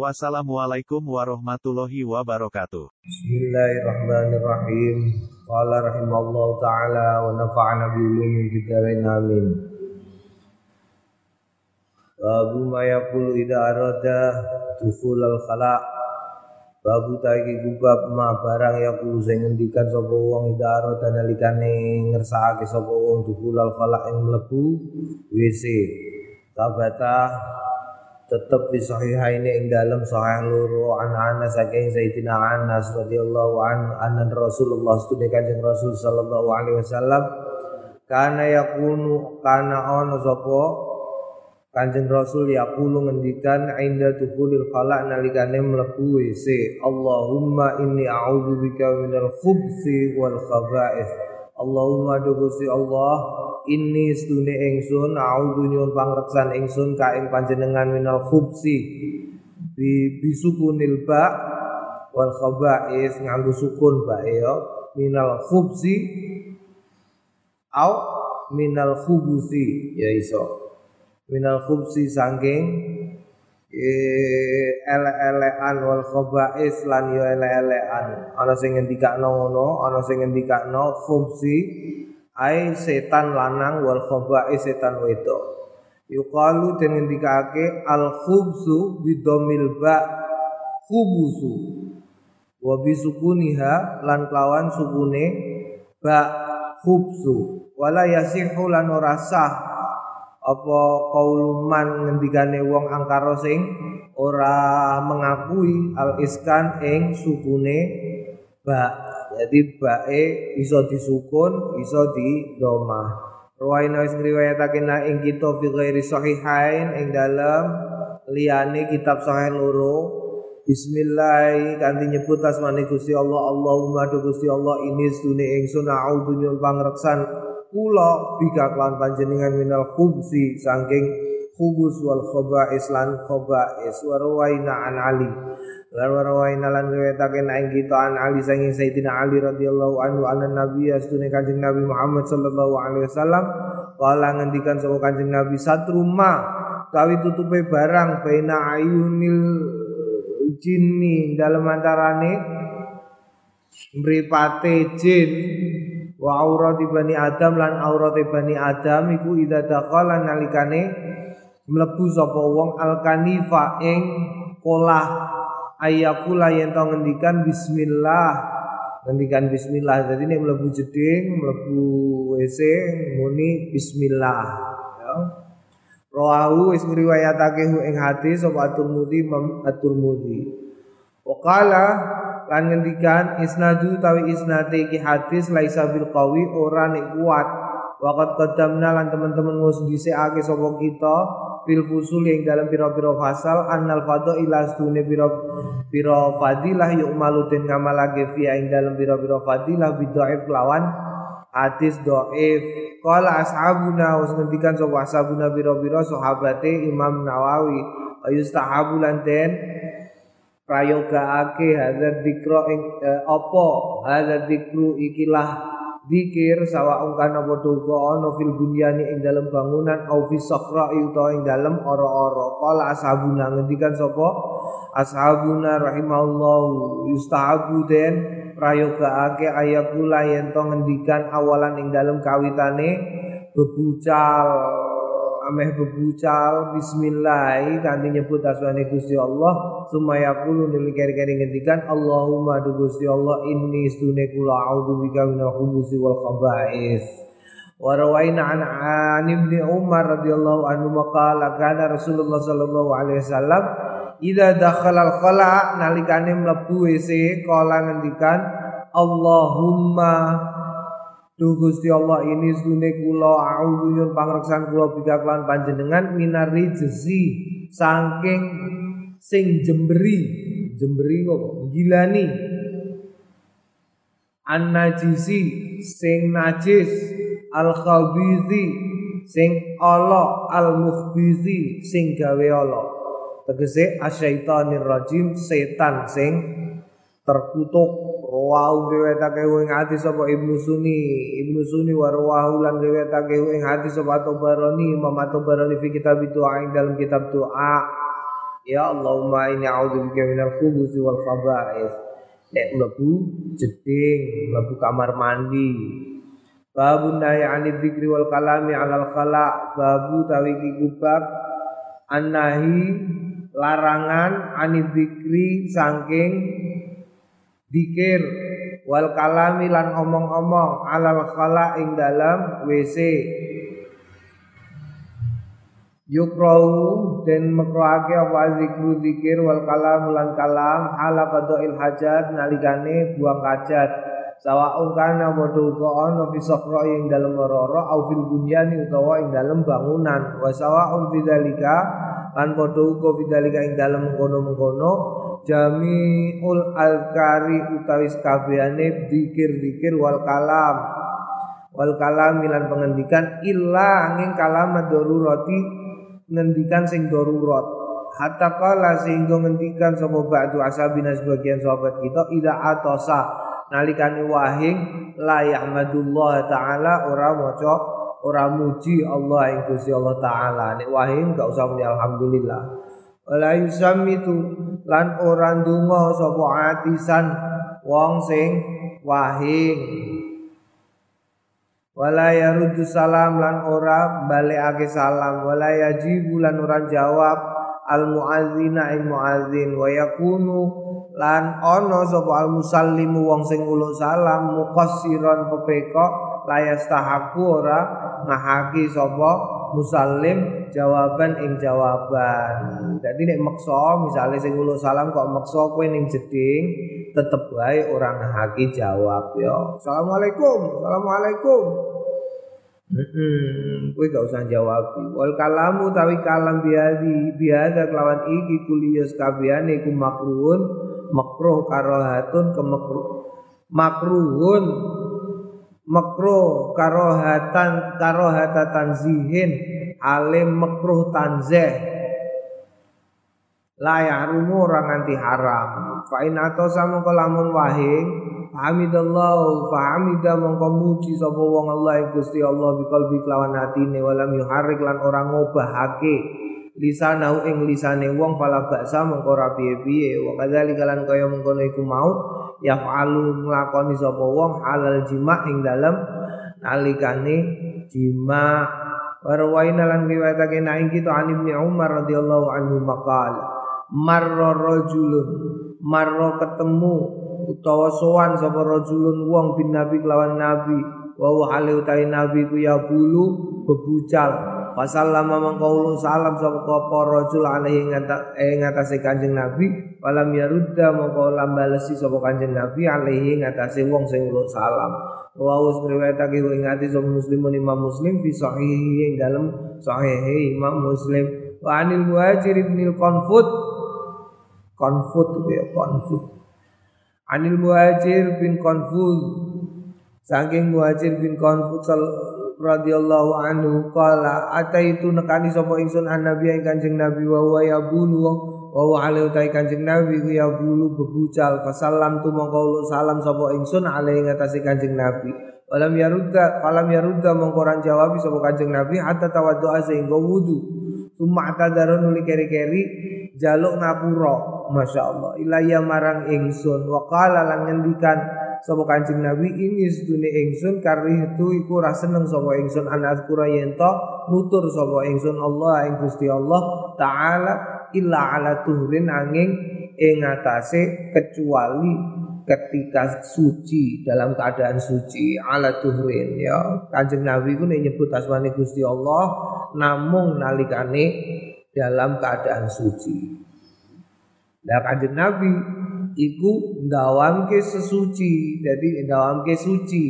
Wassalamualaikum warahmatullahi wabarakatuh. Bismillahirrahmanirrahim. Qala rahimallahu taala wa nafa'ana bi ulumin fid amin. Babu ma yaqulu idza arada dukhul al khala. Babu taiki gubab ma barang yaqulu sing ngendikan sapa wong idza arada nalikane ngersakake sapa wong dukhul al khala ing mlebu WC. Tabata tetap di sahihaini ing dalam sahih loro an Anas saking Sayyidina Anas radhiyallahu an anna Rasulullah studi kanjeng Rasul sallallahu alaihi wasallam. Kana yakunu kana ono sapa? Kanjeng Rasul yaqulu ngendikan inda dukhulil khala nalikane mlebu WC Allahumma inni a'udzubika minal khubthi wal khaba'ith Allahumma dugusi Allah inni stune ingsun a'udzu nyuwun pangreksan ingsun ka ing panjenengan minal khubsi bi bisukunil ba wal khaba'is nganggo sukun bae ya minal khubsi au minal khubusi ya iso minal khubsi saking ele-elean wal khaba'is lan yo ele-elean. Ana sing ngendikakno ngono ana sing ngendikakno khubsi ai setan lanang wal khaba'i setan wedok. Yuqalu den ngendikake al khubsu bidomil ba khubusu wa bisukuniha lan kelawan sukune ba khubsu wala yasihu lan ora apa kauluman ngendikane wong angkara sing ora mengakui al iskan ing sukune ba jadi bae iso disukun, iso di domah. Ruwaina wis ngriwayatake na ing kita fi ghairi sahihain ing dalam liyane kitab sahih loro. Bismillah kanthi nyebut asmane Gusti Allah Allahumma do Gusti Allah ini sedune ingsun a'udzu nyuwun pangreksan kula bika klan panjenengan minal khubsi saking khubus wal khaba'is lan khaba'is wa an Ali. Lan warwaina lan riwayatake ing kita an Ali saking Sayyidina Ali radhiyallahu anhu anna nabi astune Kanjeng Nabi Muhammad sallallahu alaihi wasallam kala ngendikan sapa Kanjeng Nabi satruma kawi tutupe barang baina ayunil jinni. Dalam antarane mripate jin wa aurati bani adam lan aurati bani adam iku idza dakhala nalikane mlebu sapa wong alkanifa ing kolah ayakula yang tau ngendikan bismillah. Ngendikan bismillah. Jadi ini melebu jeding melebu WC muni bismillah. Ya. Rawahu wis ngriwayatake ing hadis sapa At-Tirmidzi Imam. Waqala lan ngendikan isnadu tawi isnate iki hadis laisa bil qawi ora nek kuat. Waqat qadamna lan teman-teman wis dhisikake sapa kita fil fusul yang dalam pira-pira fasal annal ila stune pira pira fadilah yuk malutin ngamalake fi ing dalam pira-pira fadilah bidhaif lawan hadis dhaif qala ashabuna was ngendikan sapa ashabuna pira-pira sahabate Imam Nawawi ayustahabu lan den prayogaake hadza dzikra ing eh, apa? Dzikru ikilah Dikir sawa kana padha ana fil bunyani ing dalam bangunan au fi sakhra utawa ing dalam ora-ora. Qala ashabuna ngendikan sapa? Ashabuna rahimahullah yustahabu den prayogaake ayakula yen ngendikan awalan ing dalam kawitane bebucal ameh bebucal bismillah kanthi nyebut asmane Gusti Allah sumaya kulo nili keri-keri ngendikan Allahumma du Gusti Allah inni stune kula a'udzu bika minal khubuthi wal khaba'is. Wa rawaina an an ibni Umar radhiyallahu anhu maqala kana Rasulullah sallallahu alaihi wasallam idza dakhala al khala nalikane mlebu WC kala ngendikan Allahumma Duh Gusti Allah ini sune kula a'udzu nyun pangreksan kula bika kelan panjenengan minari jesi saking sing jemberi. Jemberi kok gilani an najisi sing najis al khabizi sing ala al mukhbizi sing gawe ala. Tegese asyaitonir rajim setan sing terkutuk rawahu riwayatake ing hati sapa Ibnu Sunni. Ibnu Sunni wa rawahu lan riwayatake ing hati sapa Tabarani Imam Tabarani fi kitab doa ing dalam kitab doa ya Allahumma inni a'udzubika minal khubuthi wal khaba'is nek mlebu jeding mlebu kamar mandi. Babu nahi anid dzikri wal kalami alal khala. Babu tawiki kubab anahi larangan anid dzikri saking dikir. Wal kalami lan omong-omong. Alal khala ing dalam WC yukrau dan makroake apa zikru zikir. Wal kalam lan kalam. Ala qadail hajat. Nalikane buang hajat sawaun kana padha uga ana fi safra ing dalem roro au fil bunyani utawa ing dalem bangunan. Wa sawaun fi dzalika lan padha uga fi dzalika ing dalem mengkono-mengkono jamiul alkari utawi kabehane zikir-zikir wal kalam. Wal kalam milan pengendikan illa angin kalamat darurati ngendikan sing darurat. Hatta kala sehingga ngendikan sapa ba'du asabina sebagian sahabat kita ida atosa nalikane wahing la yahmadullah taala ora maca ora muji Allah ing Gusti Allah taala. Nek wahing gak usah muni alhamdulillah wala yusammitu lan ora ndonga sapa atisan wong sing wahing. Wala yaruddu salam lan ora balekake salam. Wala yajibu lan ora jawab al muazzina ing muazzin wa yakunu lan ana sapa al musallimu wong sing uluk salam muqassiran pepeko layastahaku ora ngahaki sapa musallim jawaban ing jawaban. Jadi nek meksa misalnya sing salam kok meksa kowe ning jeding tetep wae ora ngahaki jawab yo. Assalamualaikum assalamualaikum. Heeh, kowe gak usah jawab. Wal kalamu tawi kalam biadi biada kelawan iki kuliyas kabehane iku makruhun makruh karohatun ke makruh makruhun makruh karohatan karohata tanzihin alim makruh tanzeh la yahrumu orang nganti haram. Fa in atasa lamun wahing Hamidallahu fa hamida mongko muji sapa wong Allah ing Gusti Allah biqalbi kelawan atine walam yuharrik lan ora ngobahake lisanahu ing lisane wong fala baksa mongko ora piye-piye. Wa kadzalika lan kaya mengkono iku mau yafalu nglakoni sapa wong halal jima ing dalem nalikane jima. Warwaina lan riwayatake ing kita an Ibnu Umar radhiyallahu anhu maqal marra rajulun marra ketemu utawa sowan sapa rajulun wong bin nabi kelawan nabi wa wa hale nabi ku ya bulu bebucal fasallama mangkaulu salam sapa apa rajul alaihi ing atase kanjeng nabi. Walam yarudda mongko lambalesi sapa kanjeng nabi alaihi ing atase wong sing uluk salam. Wa us riwayatake ing ati sapa muslimun imam muslim fi sahih ing dalem sahih imam muslim. Wa anil muhajir ibnil konfut konfut ya konfut Anil Muhajir bin Konfuz Saking Muhajir bin Konfuz radhiyallahu anhu qala ataitu nekani sapa ingsun an nabi ing kanjeng nabi? Wa ya bulu wa wa alaihi utai kanjeng nabi ya bulu bebucal fasallam tu mongko salam sapa ingsun alaihi ngatasi kanjeng nabi. Walam yarudda falam yarudda mongko ran jawab sapa kanjeng nabi hatta tawaddu sehingga wudu. Summa atadarun nuli keri-keri jaluk ngapura Masya Allah ilaya marang ingsun. Wa qala lan ngendikan sapa Kanjeng Nabi ini sedune ingsun karih itu iku ra seneng sapa ingsun an azkura yen nutur sapa ingsun Allah ing Gusti Allah taala illa ala tuhrin angin ing atase kecuali ketika suci dalam keadaan suci ala tuhrin ya Kanjeng Nabi ku nyebut asmane Gusti Allah namung nalikane dalam keadaan suci. Lah kanjeng Nabi iku ndawamke sesuci, jadi ndawamke suci.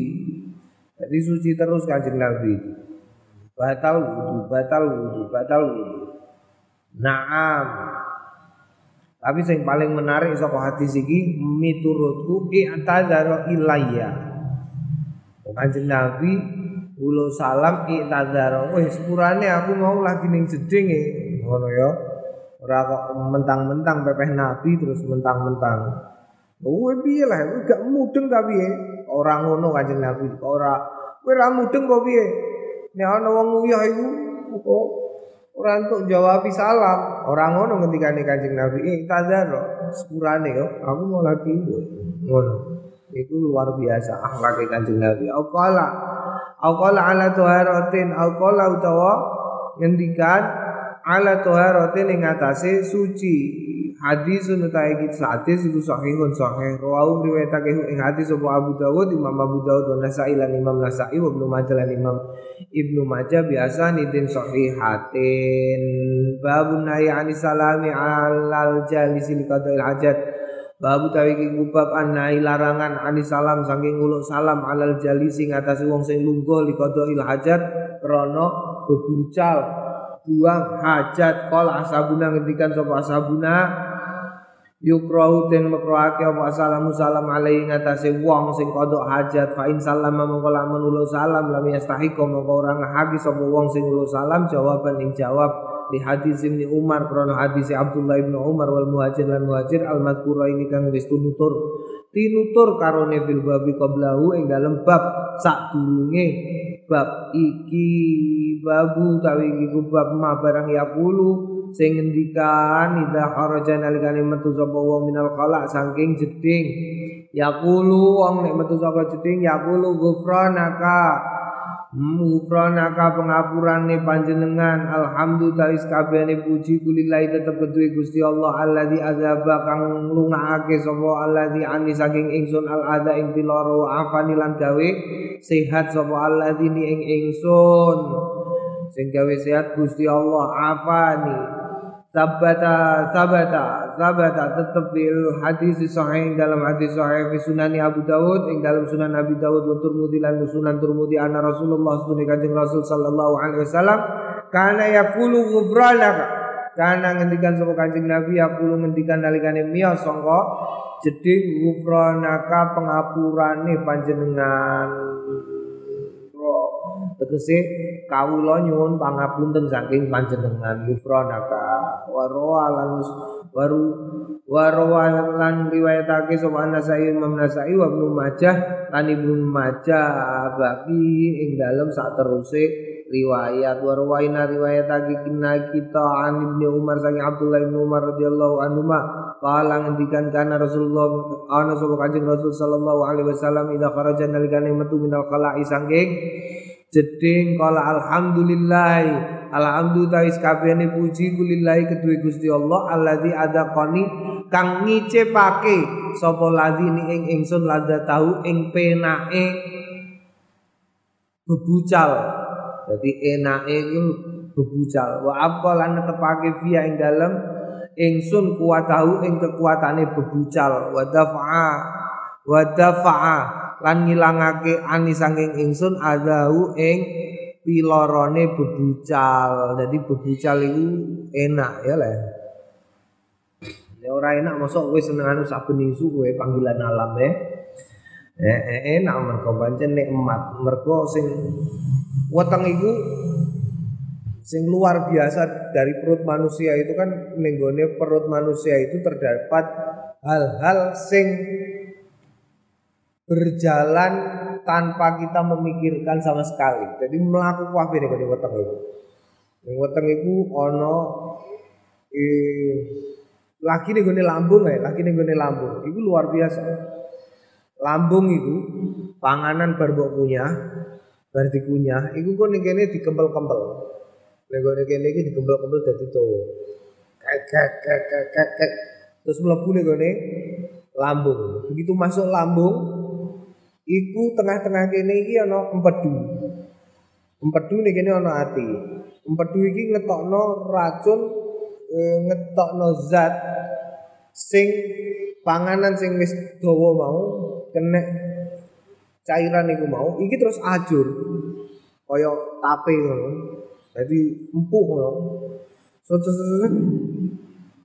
Jadi suci terus kanjeng Nabi. Batal wudu, batal wudu, batal wudu. Naam. Tapi yang paling menarik saka hadis iki miturutku i'tadzara ilayya. Kanjeng Nabi Ulo salam i'tadzar. Wih, sepurane aku mau lagi ning jeding e. Ngono ya. Ora kok mentang-mentang pepeh Nabi terus mentang-mentang. Kowe piye lah, kowe gak mudeng ta piye? Ora ngono Kanjeng Nabi. Ora kowe ora mudeng kok piye? Nek ana wong nguyah iku kok ora entuk jawab salam. Ora ngono ngendikane Kanjeng Nabi. Eh, tadzar sepurane kok. Aku mau lagi ngono. Itu luar biasa akhlak Kanjeng Nabi. Aqala Aqala ala tuharatin Aqala utawa ngendikan ala tuharatin ing atase suci. Hadis utai kita hadis iku sahihun sahih. Rawu riwayatake ing hadis sapa Abu Dawud Imam Abu Dawud dan Nasa'i lan Imam Nasa'i wa Ibnu Majah lan Imam Ibnu Majah biasa nidin sahihatin. Babun nahi ani salami alal jalisi li qada'il hajat. Babu tawi ki kubab anai larangan ani salam saking nguluk salam alal jalisi ngatasi wong sing lungguh li qada'il hajat krana bebucal buang hajat. Kol asabuna ngendikan sapa asabuna yukrahu den makruhake apa? Assalamu salam alaihi ngatasé wong sing kodok hajat. Fa in salam mongko lamun ulo salam lam yastahiqo mongko ora ngahaki sapa wong sing ulo salam. Jawaban ing jawab di hadis Ibnu Umar krono hadis Abdullah Ibnu Umar wal muhajir lan muhajir al madkura ini kang wis tunutur. Tinutur karone fil babi qablahu ing dalem bab sadurunge bab iki babu tawi iki bab ma barang yaqulu sing ngendikan idza kharaja nalikane metu sapa wong minal khala saking jeding. Yaqulu wong nek metu saka jeding yaqulu ghufranaka Mufranaka pengapurane panjenengan. Alhamdulillah kabehane puji kulillahi tetep kedue Gusti Allah. Alladzi azaba kang lungaake sapa alladzi ani saking ingsun al ada ing piloro. Afani lan gawe sehat sapa alladzi ni ing ingsun. Sing gawe sehat Gusti Allah. Afani. Sabata sabata sabata tetap fil hadis sahih dalam hadis sahih fi sunani Abu Dawud ing dalam sunan Abi Dawud wa Turmudi lan sunan Turmudi anna Rasulullah sunni kanjeng Rasul sallallahu alaihi wasallam kana yaqulu ghufranaka. Kana ngendikan sapa kanjeng Nabi yaqulu ngendikan nalikane miyos sangka jeding ghufranaka pengapurane panjenengan. Tegese kawula nyuwun pangapunten saking panjenengan gufranaka wa lan waru wa lan riwayatake sapa Nasai Imam Nasai wa Ibnu Majah lan Ibnu Majah bagi ing dalem sak teruse riwayat. Wa rawaina riwayatake kina kita an Ibnu Umar saking Abdullah bin Umar radhiyallahu anhu ma qala ngendikan kana Rasulullah ana sapa Kanjeng Rasul sallallahu alaihi wasallam idza kharaja nalikane metu minal khala'i saking jeding kala alhamdulillah alhamdulillah wis kabehane puji kulillahi kedue Gusti Allah alladzi adaqani kang ngicepake sapa ladzi ing ingsun lada tahu ing penake bebucal. Jadi enake iku bebucal. Wa aqala netepake via ing dalem ingsun kuat tahu ing kekuatane bebucal. Wa dafa'a wa dafa'a lan ngilangake ani saking ingsun adahu ing pilorone bebucal. Jadi bebucal itu enak ya lah. Ya ora enak mosok kowe senengane saben isu kowe panggilan alam ya. Eh, eh enak mergo pancen nikmat. Mergo sing weteng iku sing luar biasa dari perut manusia itu kan nenggone perut manusia itu terdapat hal-hal sing berjalan tanpa kita memikirkan sama sekali. Jadi melakukan kabeh nek weteng itu. Ning weteng iku ana eh lagi nih gue lambung ya, lagi nih gue lambung. Itu luar biasa. Lambung itu panganan baru punya, berarti punya. Iku kok nih kene dikempel-kempel. Nih gue kene iki dikempel-kempel dadi tuwa. Kek kek kek kek kek. Terus mlebu nih gue lambung. Begitu masuk lambung, iku tengah-tengah kene iki ana empedu. Empedu ning kene ana ati. Empedu iki ngetokno racun e, ngetokno zat sing panganan sing wis dawa mau kena cairan iku mau iki terus ajur kaya tape ngono. Dadi empuk ngono.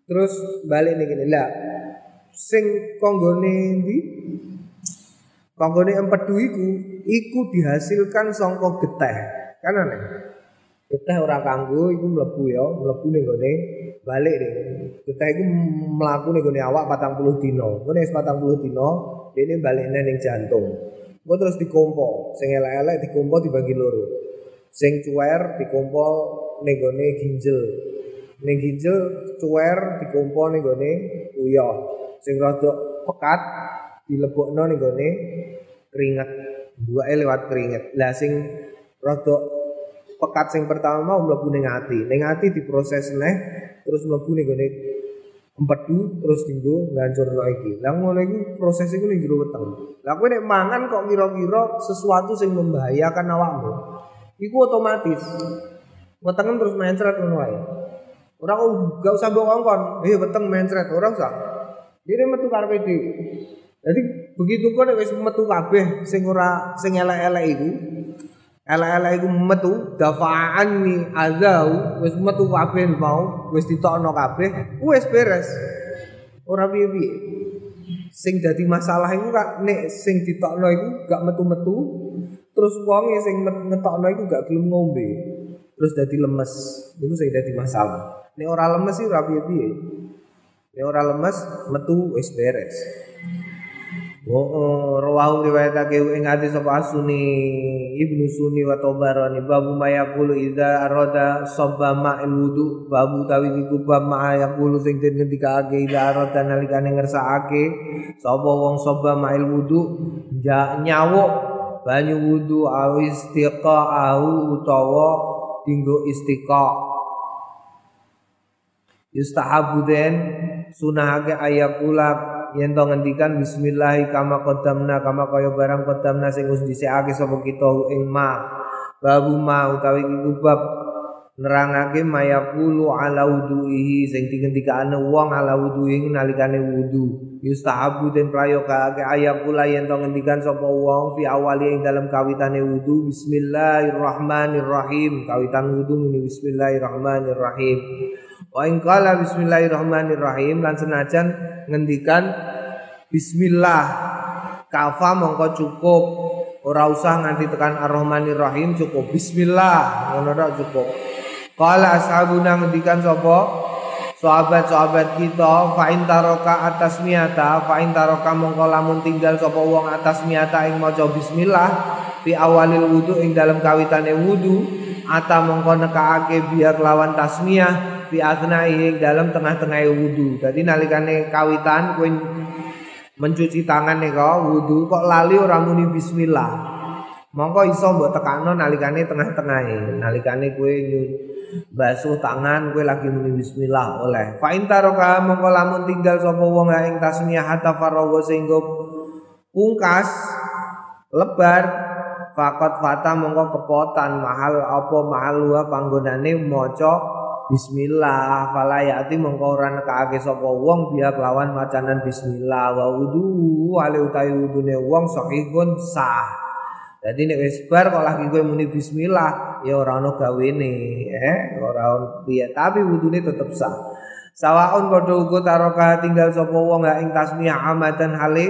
Terus balik nih gini lah. Sing konggone ndi? Kanggone empedu iku iku dihasilkan saka geteh. Kan aneh. Geteh ora kanggo iku mlebu ya, mlebu ning gone balik ning. Geteh iku mlaku ning gone awak 40 dina. Ngene wis 40 dina, dene balik ning jantung. Engko terus dikompo, sing elek-elek dikompo dibagi loro. Sing cuwer dikompo ning gone ginjel. Ning ginjel cuwer dikompo ning gone uyah. Sing rada pekat dilebokno ning gone keringet. Buake lewat keringet. Lah sing pekat sing pertama mau mlebu ning ati. Ning ati diproses neh terus mlebu ning gone empedu terus dinggo ngancurno iki. Lah ngono iku proses iku ning jero weteng. Lah kowe nek mangan kok kira-kira sesuatu sing membahayakan awakmu. Iku otomatis weteng terus mencret ngono wae. Ora gak usah mbok kongkon, eh weteng mencret ora usah. Dene metu karepe dhewe. Jadi begitu nek wis metu kabeh sing ora sing elek-elek iku, elek-elek iku metu dafa'an ni azau wis metu kabeh mau wis ditokno kabeh wis beres. Ora piye-piye. Sing dadi masalah iku kak nek sing ditokno iku gak metu-metu terus wong sing ngetokno iku gak gelem ngombe terus dadi lemes. Iku sing dadi masalah. Nek ora lemes sih ora piye-piye. Nek ora lemes metu wis beres Oh rawahu riwayatake ing hadis sapa Asuni Ibnu Sunni wa Tabarani babu mayaqulu idza arada sabba ma'il wudu babu tawi iku bab mayaqulu sing den ngendikake idza arada nalikane ngersakake sapa wong sabba ma'il wudu ja nyawuk banyu wudu au istiqa au utawa dinggo istiqa. Yustahabu den sunahake ayakula yen to ngendikan bismillah kama qaddamna kama kaya barang qaddamna sing wis dhisikake sapa kita ing ma. Babu ma utawi iku bab. Nerangake mayaqulu ala wuduhi sing digendikane wong ala wuduhi nalikane wudu. Yustahabu den prayogake ayakula yen to ngendikan sapa wong fi awali ing dalam kawitane wudu bismillahirrahmanirrahim. Kawitan wudu muni bismillahirrahmanirrahim Wa ing qala bismillahirrahmanirrahim lan senajan ngendikan bismillah kafa mongko cukup. Ora usah nganti tekan ar-rahmanir cukup. Bismillah ngono tok cukup. Qala ashabuna ngendikan sapa? Sahabat-sahabat kita fa in taraka atas miata fa in taraka mongko lamun tinggal sapa wong atas miata ing maca bismillah fi awalil wudu ing dalam kawitane wudu ata mongko nekaake biar lawan tasmiyah fi asnaihi dalam tengah-tengah wudu. Jadi nalikane kawitan kowe mencuci tangan nih kok wudu kok lali orang muni bismillah. Mongko iso mbok tekano nalikane tengah-tengahe. Nalikane kowe basuh tangan kowe lagi muni bismillah oleh. Fa intaroka mongko lamun tinggal sapa wong ing tasmiyah hatta faragha sehingga pungkas lebar fakot fata mongko kepotan mahal apa mahal wa panggonane maca Bismillah fala yati mongko ora nekake sapa wong biya kelawan macanan bismillah wa wudu ale utawi wudune wong sahihun sah. Dadi nek wis bar kok lagi kowe muni bismillah ya ora ono gawene eh ora piye tapi wudune tetep sah. Sawaun padha uga taroka tinggal sapa wong ing tasmiyah amadan hale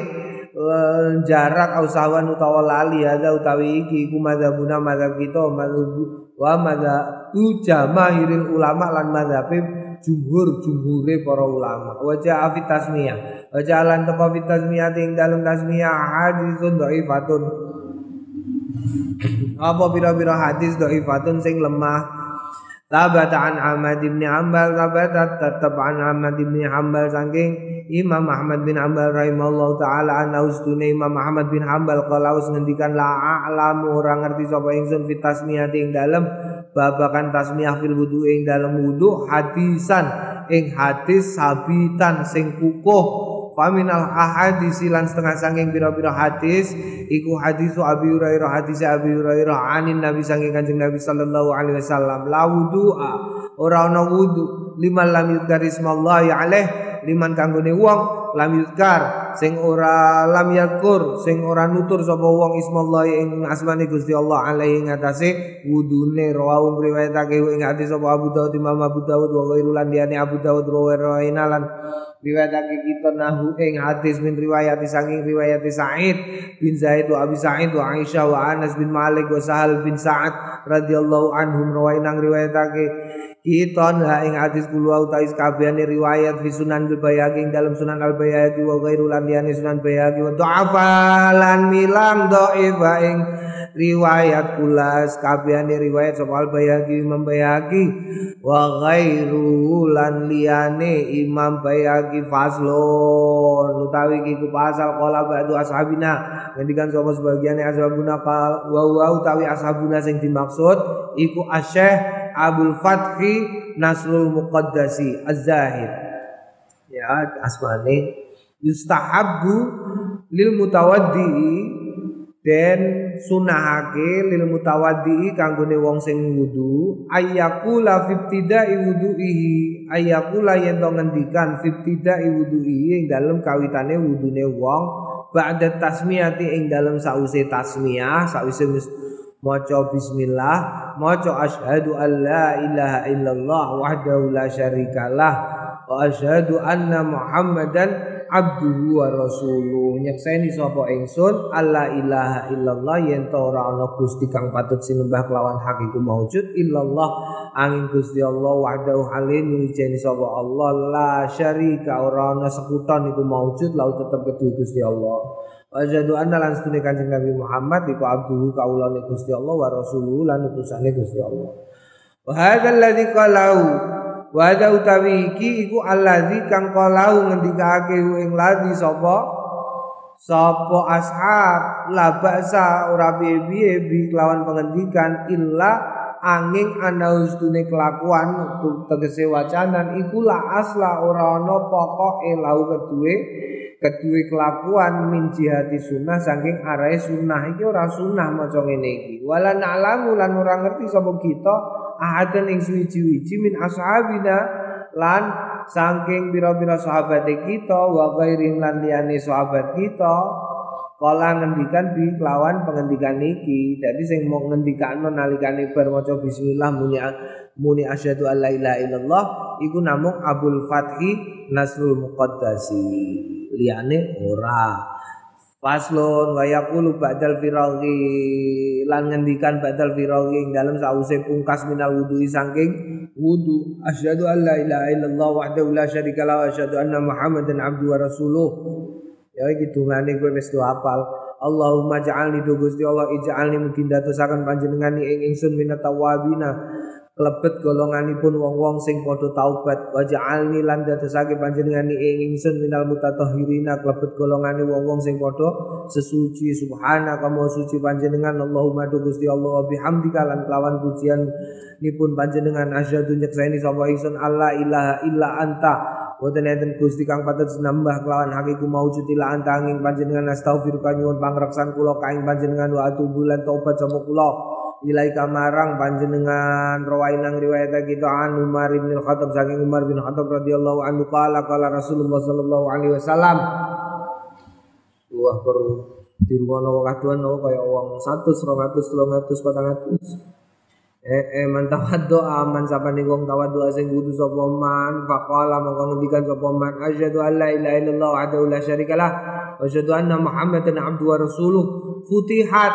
jarak ausawan utawa lali ada utawi iki iku madzhabuna madzhab kita madzhab wa madza ujamaahiril ulama lan madzhabe jumhur jumhure para ulama. Wa ja'a fi tasmiyah. Wa ja'alan taqwa fi tasmiyah ing dalem tasmiyah haditsun dhaifatun. Apa pira-pira hadis dhaifatun sing lemah Tabata an Ahmad bin Hanbal tabata tetap an Ahmad bin Hanbal saking Imam Ahmad bin Hanbal rahimahullah taala ana ustune Imam Ahmad bin Hanbal kalau ngendikan la a'lamu ora ngerti sapa ingsun fit tasmiyah ing dalem babakan tasmiyah fil wudu ing dalem wudu hadisan ing hadis sabitan sing kukuh Faminal ahadis lan setengah sanging biro-biro hadis iku hadisu Abi Hurairah hadis Abi Hurairah anin Nabi sanging Kanjeng Nabi sallallahu alaihi wasallam. La wudu'a ora ana wudu. Liman lam yuzkar ismallahi alaih liman kanggone wong lam yuzkar sing ora lam yakur sing ora nutur sapa wong ismallahi ing asmane Gusti Allah alaihi ngatasé wudune rawuh riwayatake ing hadis sapa Abu Dawud Imam Abu Dawud wa ghairu lan Abu Dawud rawaina lan riwayatake kita nahu ing hadis min riwayat saking riwayat Sa'id bin Zaid wa Abi Sa'id wa Aisyah wa Anas bin Malik wa Sahal bin Sa'ad radhiyallahu anhum rawainang riwayatake kita ha ing hadis kula utawi kabehane riwayat fi Sunan Al Bayhaqi dalam Sunan Al Bayhaqi wa ghairul liyane Sunan Bayhaqi wa dha'afalan milang dhaifa ing riwayat kula kabehane riwayat sapa Al Bayhaqi Imam Bayhaqi wa lan liyane Imam Bayhaqi faslon utawi iki ku pasal kala ba'du ashabina ngendikan sapa sebagiane ashabuna wa wa utawi ashabuna sing dimaksud iku asyih Abul Fathi Nasrul Muqaddasi Az-Zahid. Ya, asmane yustahabbu lil mutawaddi dan sunahake lil mutawaddi kanggone wong sing wudu ayyakula fibtidai wudu'ihi ayyakula yen to ngendikan fibtidai wudu'ihi ing dalem kawitane wudune wong ba'da tasmiyati ing dalem sause tasmiyah sause maca bismillah maca asyhadu an la ilaha illallah wahdahu la syarikalah wa asyhadu anna muhammadan abduhu wa rasuluh. Nyekseni sapa ingsun alla ilaha illallah yen ta ora ana gusti kang patut sinembah kelawan hak iku maujud illallah. Angin Gusti Allah wahdahu halin nyuceni sapa Allah la syarika ora ana sekuton iku maujud lau tetep kedue Gusti Allah Wajadu anna lan stune Kanjeng Nabi Muhammad iku abduhu kaulane Gusti Allah wa rasuluhu lan utusane Gusti Allah. Wa hadzal ladzi qalau. Wa hadza utawi iki iku allazi kang qalau ngendikake ing ladzi sapa? Sapa ashab? La ba'sa ora piye bi kelawan pengendikan illa angin ana ustune kelakuan tegese wacanan iku la asla ora ana pokoke lau kedue kedue kelakuan min jihati sunnah saking arahe sunnah iki ora sunnah maca ngene iki. Wala na'lamu lan ora ngerti sapa kita ahadan ing suwi-wiji min ashabina lan saking pira-pira sahabat kita wa ghairin lan liyane sahabat kita Kala ngendikan bi kelawan pengendikan niki. Jadi sing mau ngendikano nalikane bar maca bismillah muni muni asyhadu alla ilaha illallah iku namung Abdul Fathi Nasrul Muqaddasi. Liyane ora. Faslun wa yaqulu ba'dal firaghi lan ngendikan ba'dal firaghi ing dalem sause pungkas minal wudu saking wudu asyhadu alla ilaha illallah wahdahu la syarika lahu wa asyhadu anna muhammadan abduhu wa rasuluh Ya dungane kowe wis do apal. Allahumma ja'alni do Gusti Allah ij'alni mungkin datosaken panjenengan ing ingsun minat tawabina. Lebet golonganipun wong-wong sing padha taubat. Wa ja'alni lan dadosake panjenengan ing ingsun minal mutatahhirina. Lebet golongane wong-wong sing padha sesuci. Subhanaka mau suci panjenengan. Allahumma do Gusti Allah bihamdika lan kelawan pujian nipun panjenengan. Asyhadu nyekseni sapa ingsun. Allah ilaha illa anta Boten enten Gusti kang patut nambah kelawan hakiku maujud ila antanging panjenengan astaghfiruka nyuwun pangreksan kula kaing panjenengan wa atubu lan taubat sama kula. Ilaika marang panjenengan rawainang riwayat kita an Umar bin Khattab saking Umar bin Khattab radhiyallahu anhu qala qala Rasulullah sallallahu alaihi wasallam. Wah perlu dirungono wong kaduan kaya wong 100 200 300 400 Eh, eh man tawaddoa man sapane wong tawaddoa sing wudu sapa man. Faqala mongko ngendikan sapa man asyhadu an la ilaha illallah wahdahu la syarikalah wa asyhadu anna muhammadan abduhu wa rasuluh. Futihat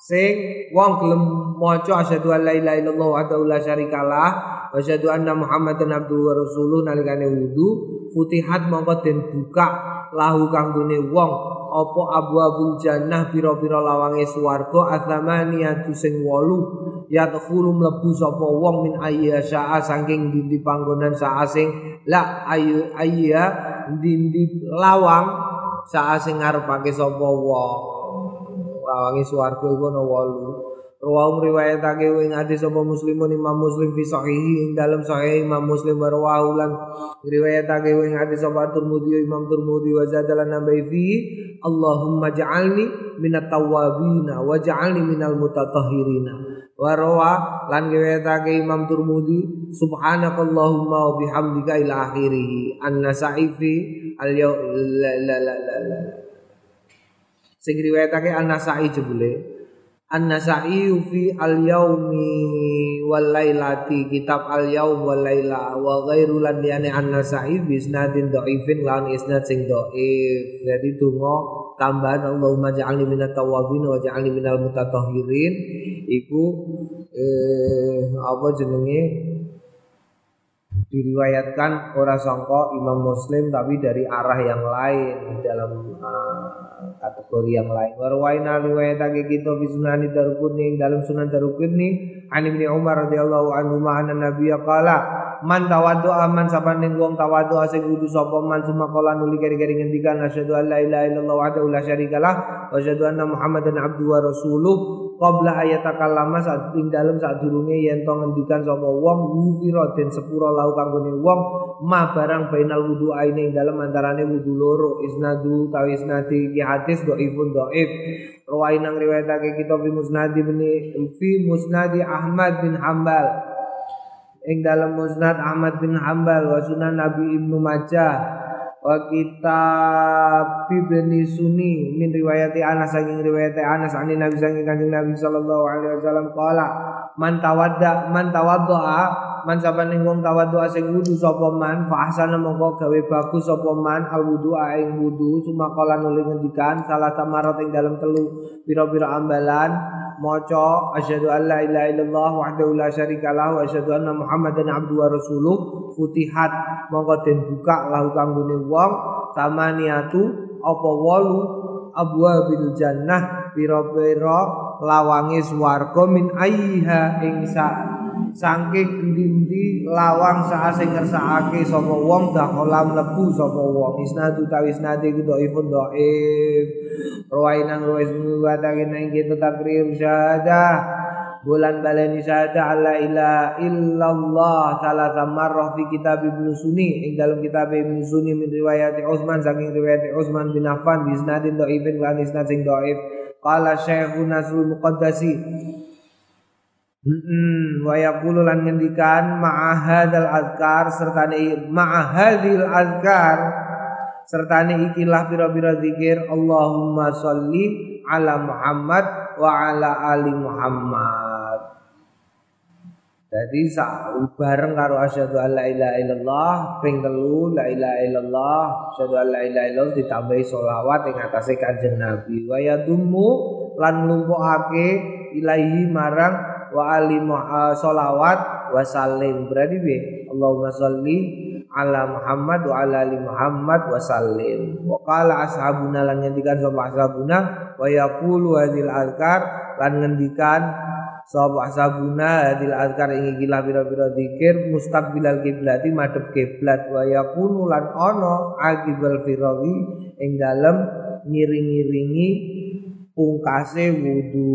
sing wong gelem maca asyhadu an la ilaha illallah wahdahu la syarikalah wa asyhadu anna muhammadan abduhu wa rasuluh nalikane wudu. Futihat mongko den buka lahu kanggone wong apa abwabul jannah pira-pira lawange swarga? Athamaniyatu sing 8 yadkhulu mlebu sapa wong min ayya syaa saking dindi panggonan saa sing la ayu ayya dindi lawang saa sing ngarepake sapa wong lawange swarga iku ana 8 Rawahu riwayatake ing hadis sapa Muslimun Imam Muslim fi sahihi ing dalam sahih Imam Muslim rawahu lan riwayatake ing hadis sapa Tirmidzi Imam Tirmidzi wa zadalan nabai fi Allahumma ja'alni minat tawwabin wa ja'alni minal mutatahhirina. Wa rawa lan riwayatake Imam Tirmidzi subhanakallahumma wa bihamdika ila akhirih. An-nasa'i fi al la la la la. Sing riwayatake An-Nasa'i jebule An-Nasa'i fi al-yaumi wal lailati kitab al-yaum wal laila wa ghairu lan liyane An-Nasa'i bi isnadin dhaifin lan isnad sing dhaif. Jadi donga tambahan Allahumma ja'alni minat tawabin wa ja'alni minal mutatahhirin iku eh apa jenenge diriwayatkan ora sangka Imam Muslim tapi dari arah yang lain dalam uh, kategori yang lain. Warwaina riwayatake kita fi sunani darukuni dalam sunan darukuni an Ibnu Umar radhiyallahu anhu ma'ana nabiyya qala man tawaddu aman sapa ning wong tawaddu sing kudu sapa man sumakola nuli keri-keri ngendikan asyhadu alla ilaha illallah wahdahu la syarikalah wa asyhadu anna muhammadan abduhu wa rasuluh qabla ayatakallama saat ing dalem sadurunge yen to ngendikan sapa wong wufira den sepura lau kanggone wong ma barang bainal wudu aine ing dalem antarane wudu loro. Isnadu tawi isnadi iki hadis dhaifun dhaif. Rawain nang riwayatake kita fi musnadi bin fi musnadi Ahmad bin Hambal ing dalam musnad Ahmad bin Hambal wa sunan Nabi Ibnu Majah wa kitab Ibn Sunni min riwayati Anas saking riwayati Anas ani Nabi saking Kanjeng Nabi sallallahu alaihi wasallam qala man tawadda man tawaddaa man sabane wong tawadhu sing wudu sapa man fa ahsana mongko gawe bagus sapa man al wudu ing wudu sumakala nuli ngendikan salah samarat ing dalam telu pira-pira ambalan maca asyhadu an la ilaha illallah wahdahu la syarikalah wa asyhadu anna muhammadan abduhu wa rasuluh. Futihat mongko den buka lahu kanggone wong. Samaniatu apa wolu? Abwabil jannah pira-pira lawange swarga min ayha ing saking endi lawang saat sing ngersakake sapa wong dakhala mlebu sapa wong. Isnadu tawi isnade iku dhaifun dhaif rawainan rawais watake nang kita takrir syahadah. Bulan baleni syahadah alla ilaha illallah. Salah marrah fi kitab Ibnu Sunni. Ing dalam kitab Ibnu Sunni min riwayat Utsman saking riwayat Utsman bin Affan. Bi isnadin dhaifin lan isnad sing dhaif qala Syekhun Nasrul Muqaddasi Hmm, wa yaqulu lan ngendikan ma'ahadal azkar sertane ma'ahadil azkar sertane ikilah pira-pira zikir Allahumma sholli ala Muhammad wa ala ali Muhammad. Jadi bareng karo asyhadu alla ilaha illallah ping telu la ilaha illallah asyhadu alla ilaha illallah ditambahi selawat ing atase Kanjeng Nabi wa yadummu lan nglumpukake ilahi marang wa ali sholawat wa salim. Berarti be Allahumma sholli ala Muhammad wa ala ali Muhammad wa salim. Wa qala ashabuna lan ngendikan sapa ashabuna wa yaqulu hadil azkar lan ngendikan sapa ashabuna hadil azkar ing iki pira-pira zikir mustaqbilal kiblati madhep kiblat wa yakunu lan ana akibal firawi ing dalem ngiring-ngiringi pungkase wudu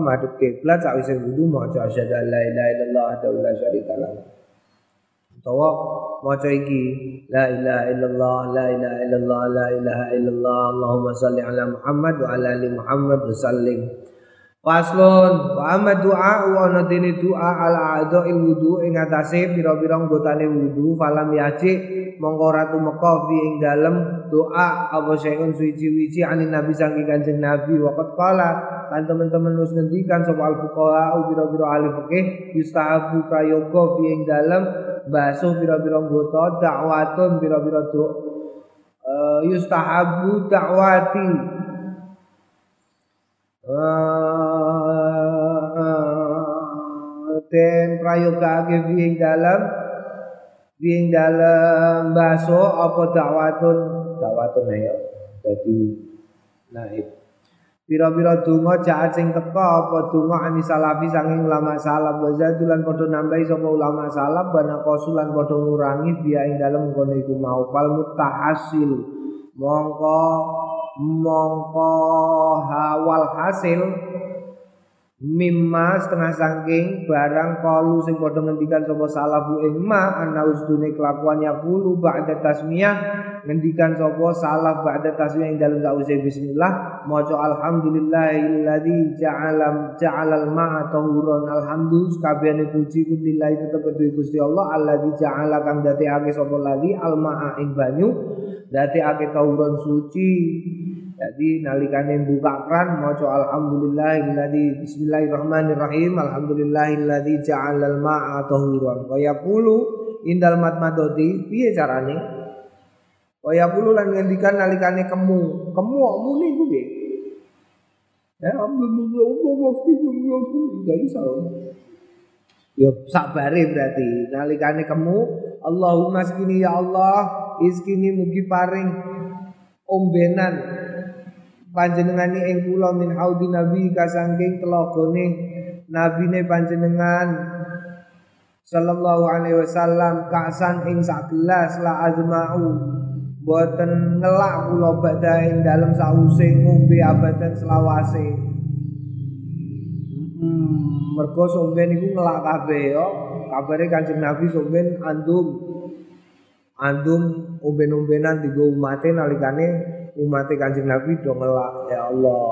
madhep kiblat sakwise wudu maca asyhadu an la ilaha illallah wa la syarika lah. Utawa maca iki la ilaha illallah la ilaha illallah la ilaha illallah. Allahumma shalli ala Muhammad wa ala ali Muhammad wa sallim Faslun wa amma du'a wa ana dene du'a ala a'dha'il wudu ing atase pira-pira anggotane wudu falam yaji mongko ora tumeka fi ing dalem doa apa sayun suci-wici anin nabi saking kanjeng nabi. Waqt qala lan teman-teman nus ngendikan sapa al fuqaha pira-pira ahli fikih yustahabu prayoga fi ing dalem basuh pira-pira anggota dakwatun pira-pira doa uh, yustahabu dakwati den prayogake ing dalam ing dalam baso apa dakwatun dakwatun ayo dadi naib. Pira-pira donga jaat sing teka apa donga ani salafi sanging ulama salaf wa zadulan padha nambahi sapa ulama salaf bana kosulan padha ngurangi biya ing dalem kono iku mau. Fal mutahasil mongko mongko hawal hasil mimma setengah sangking barang kalu sing padha ngendikan sapa salafu ing ma ana ustune kelakuannya pulu ba'da tasmiyah ngendikan sapa salaf ba'da tasmiyah ing dalem sause bismillah maca alhamdulillahilladzi ja'ala ja'alal ma'a tahuran alhamdulillah kabehane puji kudillahi tetep kudu Gusti Allah alladzi ja'ala kang dadekake sapa lali al ma'a ing banyu dadekake tahuran suci jadi nalikane buka keran maca alhamdulillahilladzi bismillahirrahmanirrahim alhamdulillahilladzi ja'alal ma'a tahuran wa yaqulu indal matmadoti piye carane wa yaqulu lan ngendikan nalikane kemu kemu muni ku piye ya jadi salah Ya sabare berarti nalikane kemu Allahumma skini ya Allah iskini mugi paring ombenan panjenengani ing kula min haudi nabi kasangking telagane nabine panjenengan sallallahu alaihi wasallam kasan ing sak la azma'u. Boten ngelak kula badha ing dalem sause ngombe abadan selawase. Hmm, mergo somben niku ngelak kabeh yo. Kabare kanjeng nabi somben andum. Andum umben-umbenan digo umate nalikane umat Kanjeng Nabi do ngelak ya Allah.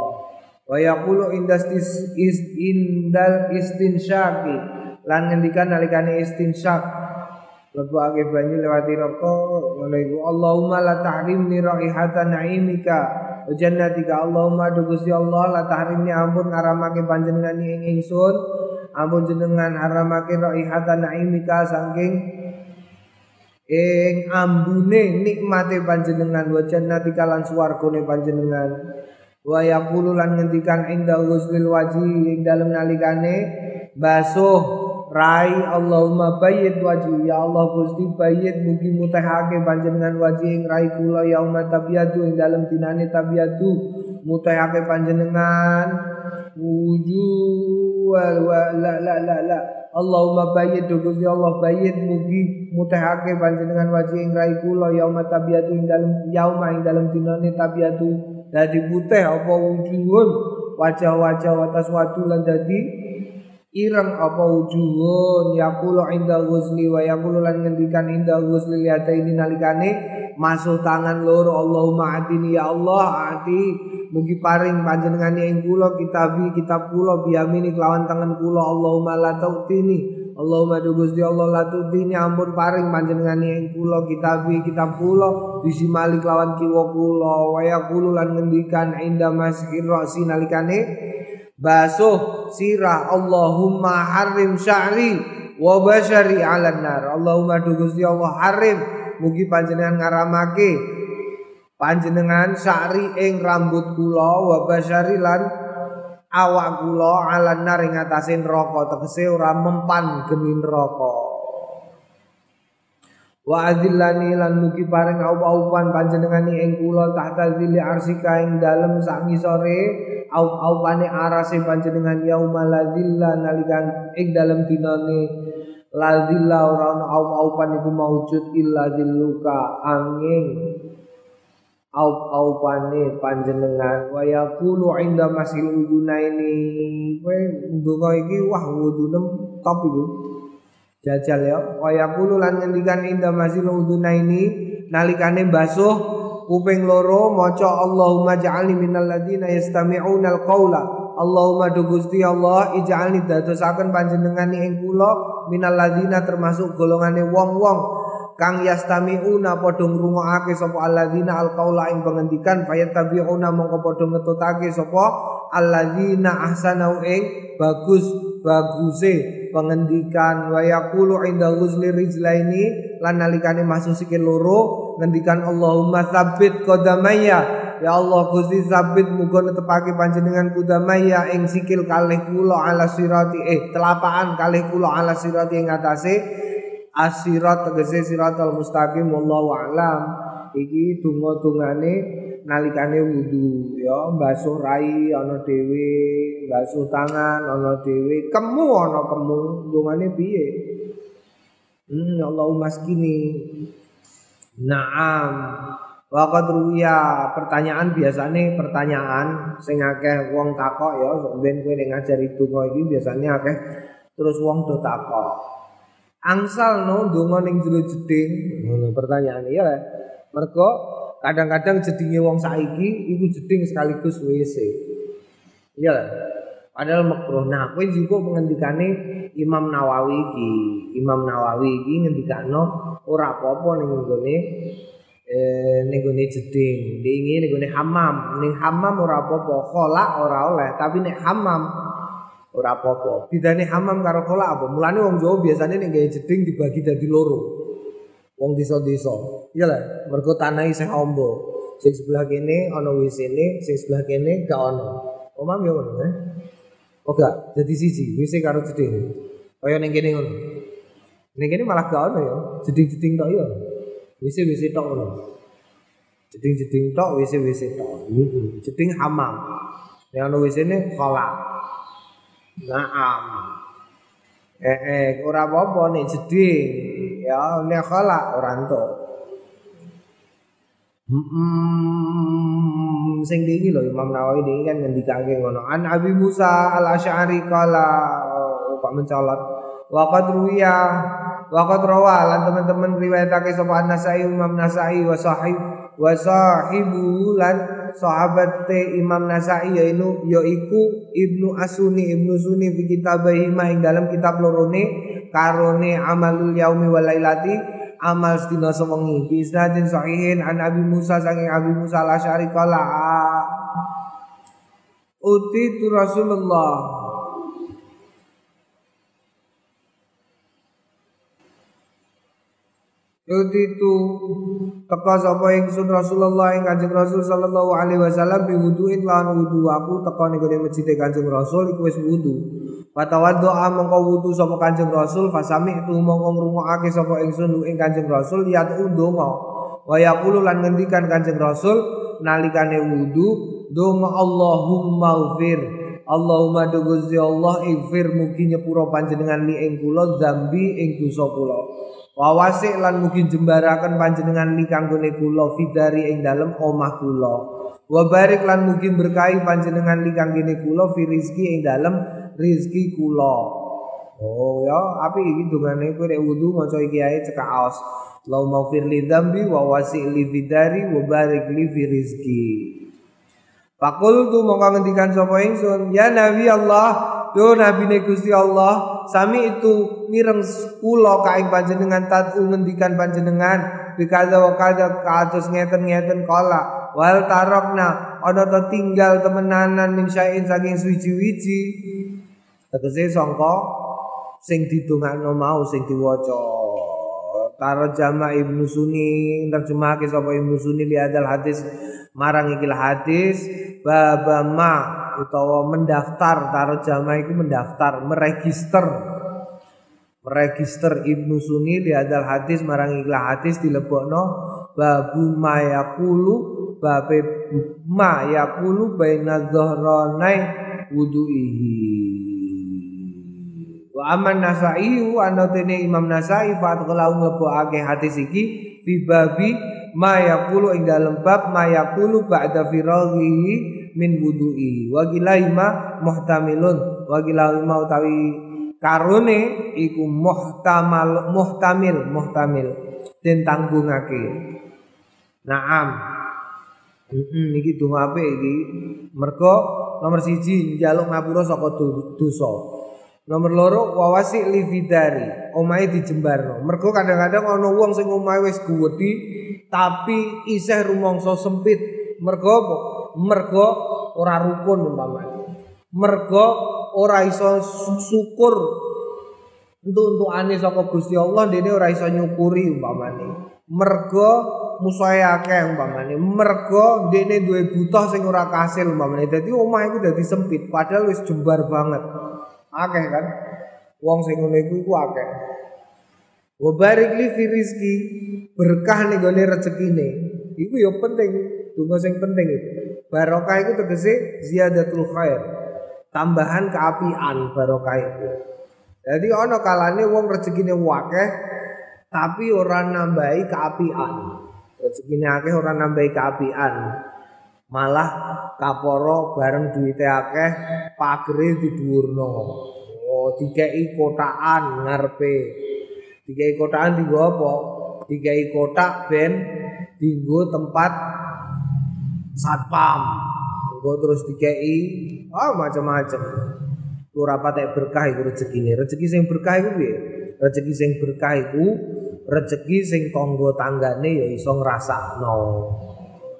Wa yaqulu indastis is indal istinsyaqi. Lan ngendikan nalikane istinsyak lebokake banyu lewati roko ngono iku. Allahumma la tahrimni raihatan naimika. Wa jannatika Allahumma do Gusti Allah la tahrimni ampun ngaramake panjenengan ing ingsun. Ampun jenengan haramake raihatan naimika saking ing ambune nikmate panjenengan wa jannati kalan swargane panjenengan. Wa yaqulu lan ngendikan inda ghuslil waji ing dalem nalikane basuh rai Allahumma bayyid waji ya Allah Gusti bayyid mugi mutahake panjenengan waji ing rai kula yauma tabiatu ing dalem dinane tabiatu mutahake panjenengan. Wujuh wa la la la la. Allahumma bayyid Gusti Allah bayyid mugi mutahake panjenengan wajih ing rai kula yauma tabiatu ing dalem yauma ing dalem dinane tabiatu. Dadi putih apa wujuhun wajah-wajah watas watu lan dadi ireng apa wujuhun yaqulu inda ghusli wa yaqulu lan ngendikan inda ghusli ini nalikane masuk tangan loro. Allahumma atini ya Allah ati mugi paring panjenengane ing kula kitabi kitab kula biyamini kelawan tangan kula. Allahumma la tautini Allahumma du Gusti Allah la tautini ampun paring panjenengane ing kula kitabi kitab kula. Bisimali kelawan kiwa kula. Wa yaqulu lan ngendikan inda masjid ra'si nalikane basuh sirah Allahumma harim sya'ri wa basyari 'alan nar. Allahumma du Gusti Allah harim mugi panjenengan ngaramake panjenengan syari ing rambut kula wa basyari lan awak kula ala nar ing atase neraka. Tegese ora mempan geni neraka wa azillani lan mugi paring aup-aupan panjenengani ing kula tahta zili arsika ing dalem sak ngisore aup-aupane arase panjenengan yaumul ladzilla nalikan ing dalem dinane ladzilla ora ana aup-aupan iku maujud illa dilluka angin aup-aupane panjenengan wa yaqulu inda masil udunaini kowe ndonga iki wah wudunem top iku jajal ya. Wa yaqulu lan ngendikan inda masil udunaini nalikane basuh kuping loro maca Allahumma ja'alni minal ladzina yastami'una al-qaula Allahumma do Gusti Allah ij'alni dadosaken panjenengan ing kula minal ladzina termasuk golongane wong-wong kang yastamiuna padha ngrungokake sapa alladzina alqaula ing pengendikan. Fayattabiuna mongko padha ngetutake sapa alladzina ahsanau ing bagus baguse pengendikan wa yaqulu inda ghusli rijlaini lan nalikane masuk sikil loro ngendikan Allahumma tsabbit qadamaya. Ya Allah Gusti sabit muga netepake panjenengan kudamaya ing sikil kalih kula ala sirati eh telapaan kalih kula ala sirati ing atase. Asirat tegese siratal mustaqim wallahu alam. Iki donga-dongane nalikane wudu ya basuh rai ana dhewe basuh tangan ana dhewe. Kemu ana kemu dongane piye? Hmm Allahumma skini Naam. Waqad ruwiya. Pertanyaan biasanya pertanyaan sing akeh wong takok ya. Ben kowe ning ngajari donga iki biasanya akeh terus wong do takok. Angsal no donga ning jero jeding. Ngono pertanyaan ya. Mergo kadang-kadang jedinge wong saiki iku jeding sekaligus WC. Iya lah. Padahal makruh. Nah, kowe juga mengendikane Imam Nawawi iki. Imam Nawawi iki ngendikano ora apa-apa ning nggone eh ning gone jeding, diingi ning gone hamam. Ning hamam ora apa-apa, kholak ora oleh, tapi nek hamam ora apa-apa. Bidane hamam karo kholak apa? Mulane wong Jawa biasanya ning gawe jeding dibagi dadi loro. Wong desa-desa. Iya lah, mergo tanah isih amba. Sing sebelah kene ana WC-ne, sing sebelah kene gak ana. Omam yo ngono eh. Oh gak, jadi siji, WC karo jeding. Kaya ning kene ngono. Ning kene malah gak ana ya, jeding-jeding tok ya. WC-WC tok ngono. Jeding-jeding tok, WC-WC tok. Jeding hamam. Yang ana WC-ne kholak. Naam. Eh eh ora apa-apa nek jeding. Ya nek kholak ora entuk. Hmm, sing lho Imam Nawawi ini kan ngendikake ngono. An Abi Musa Al Asy'ari kala oh, Pak mencolot. Waqad ruwiya waqad rawa lan teman-teman riwayatake sapa An-Nasai Imam Nasai wa sahib wa lan sahabat Imam Nasai yaitu yaiku Ibnu Asuni Ibnu Suni fi kitabihi ma ing dalam kitab lorone karone amalul yaumi wal lailati amal sedina sewengi. Bi isnadin sahihin an Abi Musa saking Abi Musa al-Asy'ari qala uti tu Rasulullah. Uti tu teka sapa ingsun Rasulullah ing Kanjeng Rasul sallallahu alaihi wasallam bi wudu'in lan aku teka ning gone masjid Kanjeng Rasul iku wis wudu. Fatawaddoa mongko wudu sapa Kanjeng Rasul fasami itu mongko ngrungokake sapa ingsun ing Kanjeng Rasul yat ndonga. Wa yaqulu lan ngendikan Kanjeng Rasul nalikane wudu donga Allahumma ghfir Allahumma do Allah ighfir mugi nyepuro panjenengan li ing kula zambi ing dosa kula. Wa wasik lan mugi jembaraken panjenengan li kanggone kula fidari ing dalem omah kula. Wa barik lan mugi berkahi panjenengan li kanggone kula fi rizki ing dalem rizki kula. Oh ya, api iki dongane kowe nek wudu maca iki ae cekak aos. Allahumma fir li dzambi wa wasi' li fidari wa barik li fi rizki. Fakul tu mongko ngendikan sapa ingsun, ya Nabi Allah, do Nabi ne Gusti Allah, sami itu mireng kula kaing panjenengan tatu ngendikan panjenengan bikaza wa kaza kados ngeten-ngeten kala wal tarokna ana to tinggal temenanan min syain saking suci-wici tegese sangka sing didongakno mau sing diwaca. Taro jama Ibnu Sunni terjemahake sapa Ibnu Sunni li hadal hadis marang ikil hadis baba ma utawa mendaftar taro jama iku mendaftar meregister. Meregister Ibnu Sunni li hadal hadis marang ikil hadis dilebokno babu ma yaqulu babe ma yaqulu baina dhahranai wudu'ihi. Wa aman Nasai Imam Nasai fa kalau nglebokake hadis iki fi babi ma yaqulu ing dalem bab ma ba'da min wudu'i. Wa gilaima muhtamilun wa gilaima utawi karone iku muhtamal muhtamil muhtamil den tanggungake Naam Heeh iki donga apik iki mergo nomor siji njaluk ngapura saka dosa Nomor loro wawasi lividari, omahe dijembarno. Mergo kadang-kadang ana wong sing omahe wis gedhi tapi isih rumangsa sempit. Mergo apa? Mergo ora rukun umpamane. Mergo ora iso syukur untuk-untukane saka Gusti Allah dene ora iso nyukuri umpamane. Mergo musuhe akeh umpamane. Mergo dene duwe butuh sing ora kasil umpamane. Dadi omah iku dadi sempit padahal wis jembar banget. akeh kan wong sing ngono iku iku akeh wa barik li fi rizki berkah ning gone rezekine iku ya penting donga sing penting itu barokah itu tegese ziyadatul khair tambahan keapian barokah itu jadi ana kalane wong rezekine akeh tapi ora nambahi keapian rezekine akeh ora nambahi kaapian malah kaporo bareng duwite akeh pagere didhuwurno oh dikei kotakan ngarepe. Dikei kotakan dienggo apa? Dikei kotak ben dienggo tempat satpam. Engko terus dikei oh macam-macam ora patek berkah iku rezekine. Rezeki sing berkah iku piye? Rezeki sing berkah iku rezeki sing kanggo tanggane ya iso ngrasakno.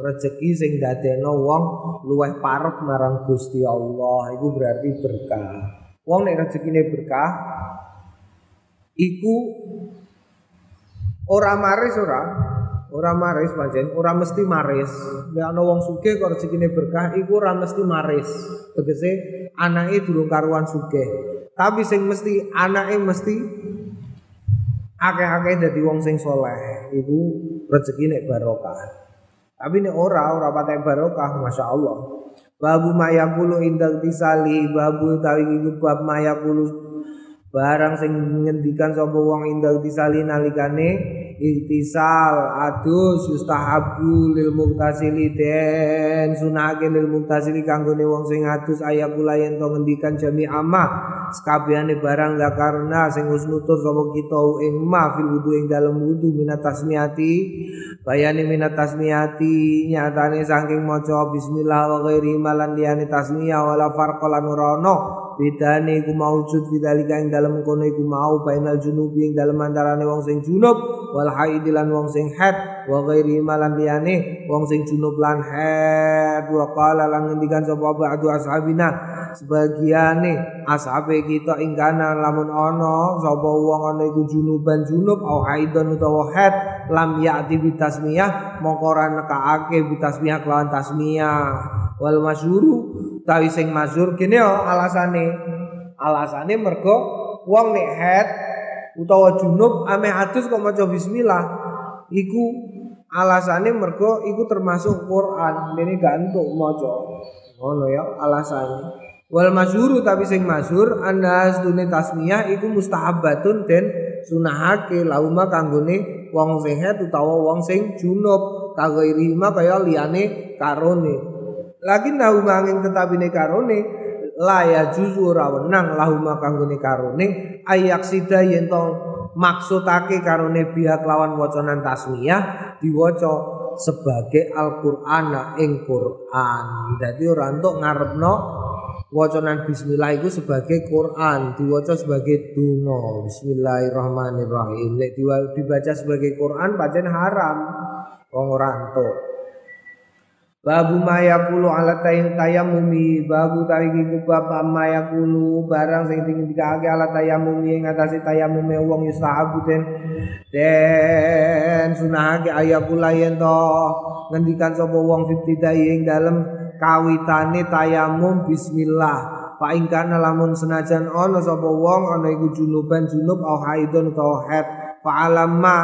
Rezeki sing dadekno wong luweh parek marang Gusti Allah iku berarti berkah. Wong nek rezekine berkah iku ora maris ora ora maris pancen ora mesti maris. Nek ana wong sugih kok rezekine berkah iku ora mesti maris. Tegese anake durung karuan sugih. Tapi sing mesti anake mesti akeh-akeh dadi wong sing soleh iku rezeki nek barokah. Tapi nek ora ora patek barokah Masya Allah babu mayakulu indal tisali babu tawi iku bab mayakulu barang sing ngendikan sapa wong indal tisali nalikane Iktisal adus yustahabu lil muktasili den sunake lil muktasili kanggone wong sing adus ayakula yen to ngendikan jami amma sekabehane barang zakarna sing wis nutur sapa kita ing ma fil wudu ing dalem wudu minat tasmiyati bayani minat tasmiyati nyatane saking maca bismillah wa ghairi malan liyane tasmiyah wala farqa lan ora bedane iku maujud bidzalika ing dalem kono iku mau bainal junubi ing dalem antarane wong sing junub wal haid lan wong sing haid wa ghairi malan liyane wong sing junub lan haid wa qala lan ngendikan sapa ba'du ashabina sebagiane ashabe kita ing kana lamun ana sapa wong ana iku junuban junub au haidon utawa haid lam ya'ti bitasmiyah mongko ora nekake bitasmiyah kelawan tasmiyah. Wal masyuru tawi sing masyhur kene yo alasane. Alasane mergo wong nek head utawa junub ame adus kok maca bismillah. Iku alasane mergo iku termasuk Quran dene gak entuk maca. Ngono ya alasane. Wal masyhuru tapi sing masyhur annas dune tasmiyah iku mustahabatun den sunahake lauma kanggone wong sing head utawa wong sing junub. Kagairima kaya liyane karone. Lagi nahu manging tetapine karone laya juzu ora wenang lahuma kanggone karone. Ayak sida yen to maksudake karone biak lawan wacanan tasmiyah diwaca sebagai Al-Qur'an ing Qur'an. Dadi ora entuk ngarepno wacanan bismillah itu sebagai Quran, diwaca sebagai donga. Bismillahirrahmanirrahim. Nek dibaca sebagai Quran pancen haram. Wong ora entuk. Babu mayakulu ala tayamumi Babu tariki kubab mayakulu Barang sing tinggi dikake ala tayamumi Yang atasi tayamumi uang yustahabu den Den sunahake ayakula yen to Ngendikan sopo uang fitidai yang dalam Kawitane tayamum bismillah. Pak ingkana lamun senajan ono sopo wong ono iku junuban junub au haidon utawa haid. Fa alamma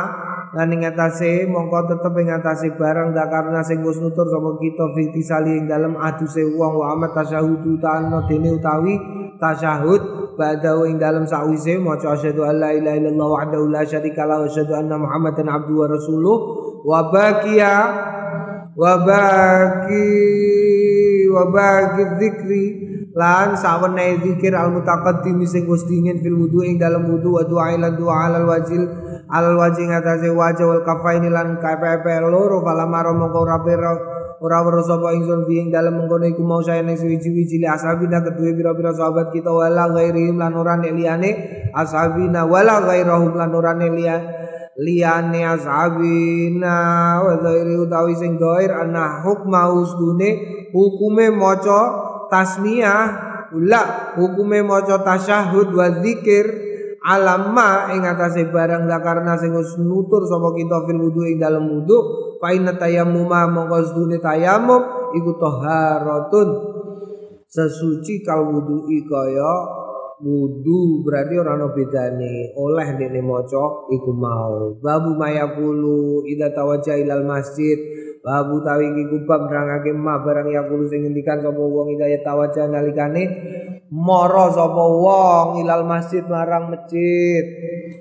lan ing atase mongko tetep ing atase barang karena sing wis nutur sapa kita fitisali ing dalem aduse wong wa amat tasyahudu ta'anno dene utawi tasyahud badau ing dalem sakwise maca asyhadu alla ilaha illallah wahdahu la syarika lahu wa asyhadu anna muhammadan abduhu wa rasuluh wa baqiya wa baqi wa baqi dzikri. Lan sawene zikir al mutaqaddim sing wis dingin fil wudu ing dalem wudu wa du'a ila du'a al wajil. Al wajing atase wajah wal kafaini lan KPP loro fala maro mongko ora pira ora weruh sapa ingsun fi ing dalem mengkono iku mau saya ning suwi-wiji li ashabina kedue pira-pira sahabat kita wala ghairihim lan ora liyane ashabina wala ghairahum lan ora nek liyane ashabina wa ghairi utawi sing dhair ana hukma usdune hukume maca tasmiyah ula hukume maca tasyahud wa zikir alamma ing atase barang zakarna sing wis nutur sapa kita fil wudu ing dalem wudu fa inna tayammuma mongko sedune tayammum iku taharatun. Sesuci kal wudu kaya wudu berarti ora ana bedane. Oleh dene maca iku mau. Babu mayakulu ida tawajja ilal masjid. Babu tawi iki kubab nerangake ma barang yakulu sing ngendikan sapa wong ida tawajja nalikane mara sapa wong ilal masjid marang masjid.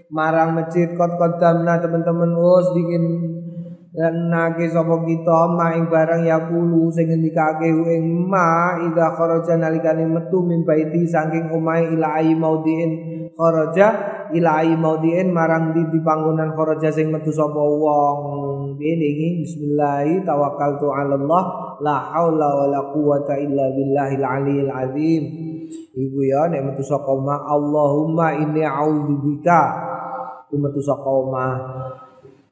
Marang masjid kot kodamna teman-teman wis dingin dan nake sapa kita ma ing barang yakulu sing ngendikake ing ma ida kharaja nalikane metu min baiti saking omahe ila ai maudin kharaja ila ai maudin marang di, panggonan kharaja sing metu sapa wong. Dene bismillah tawakkaltu ala Allah la haula wala quwata illa billahil aliyil azim. Iku ya nek metu saka ma Allahumma inni a'udzubika. Metu saka ma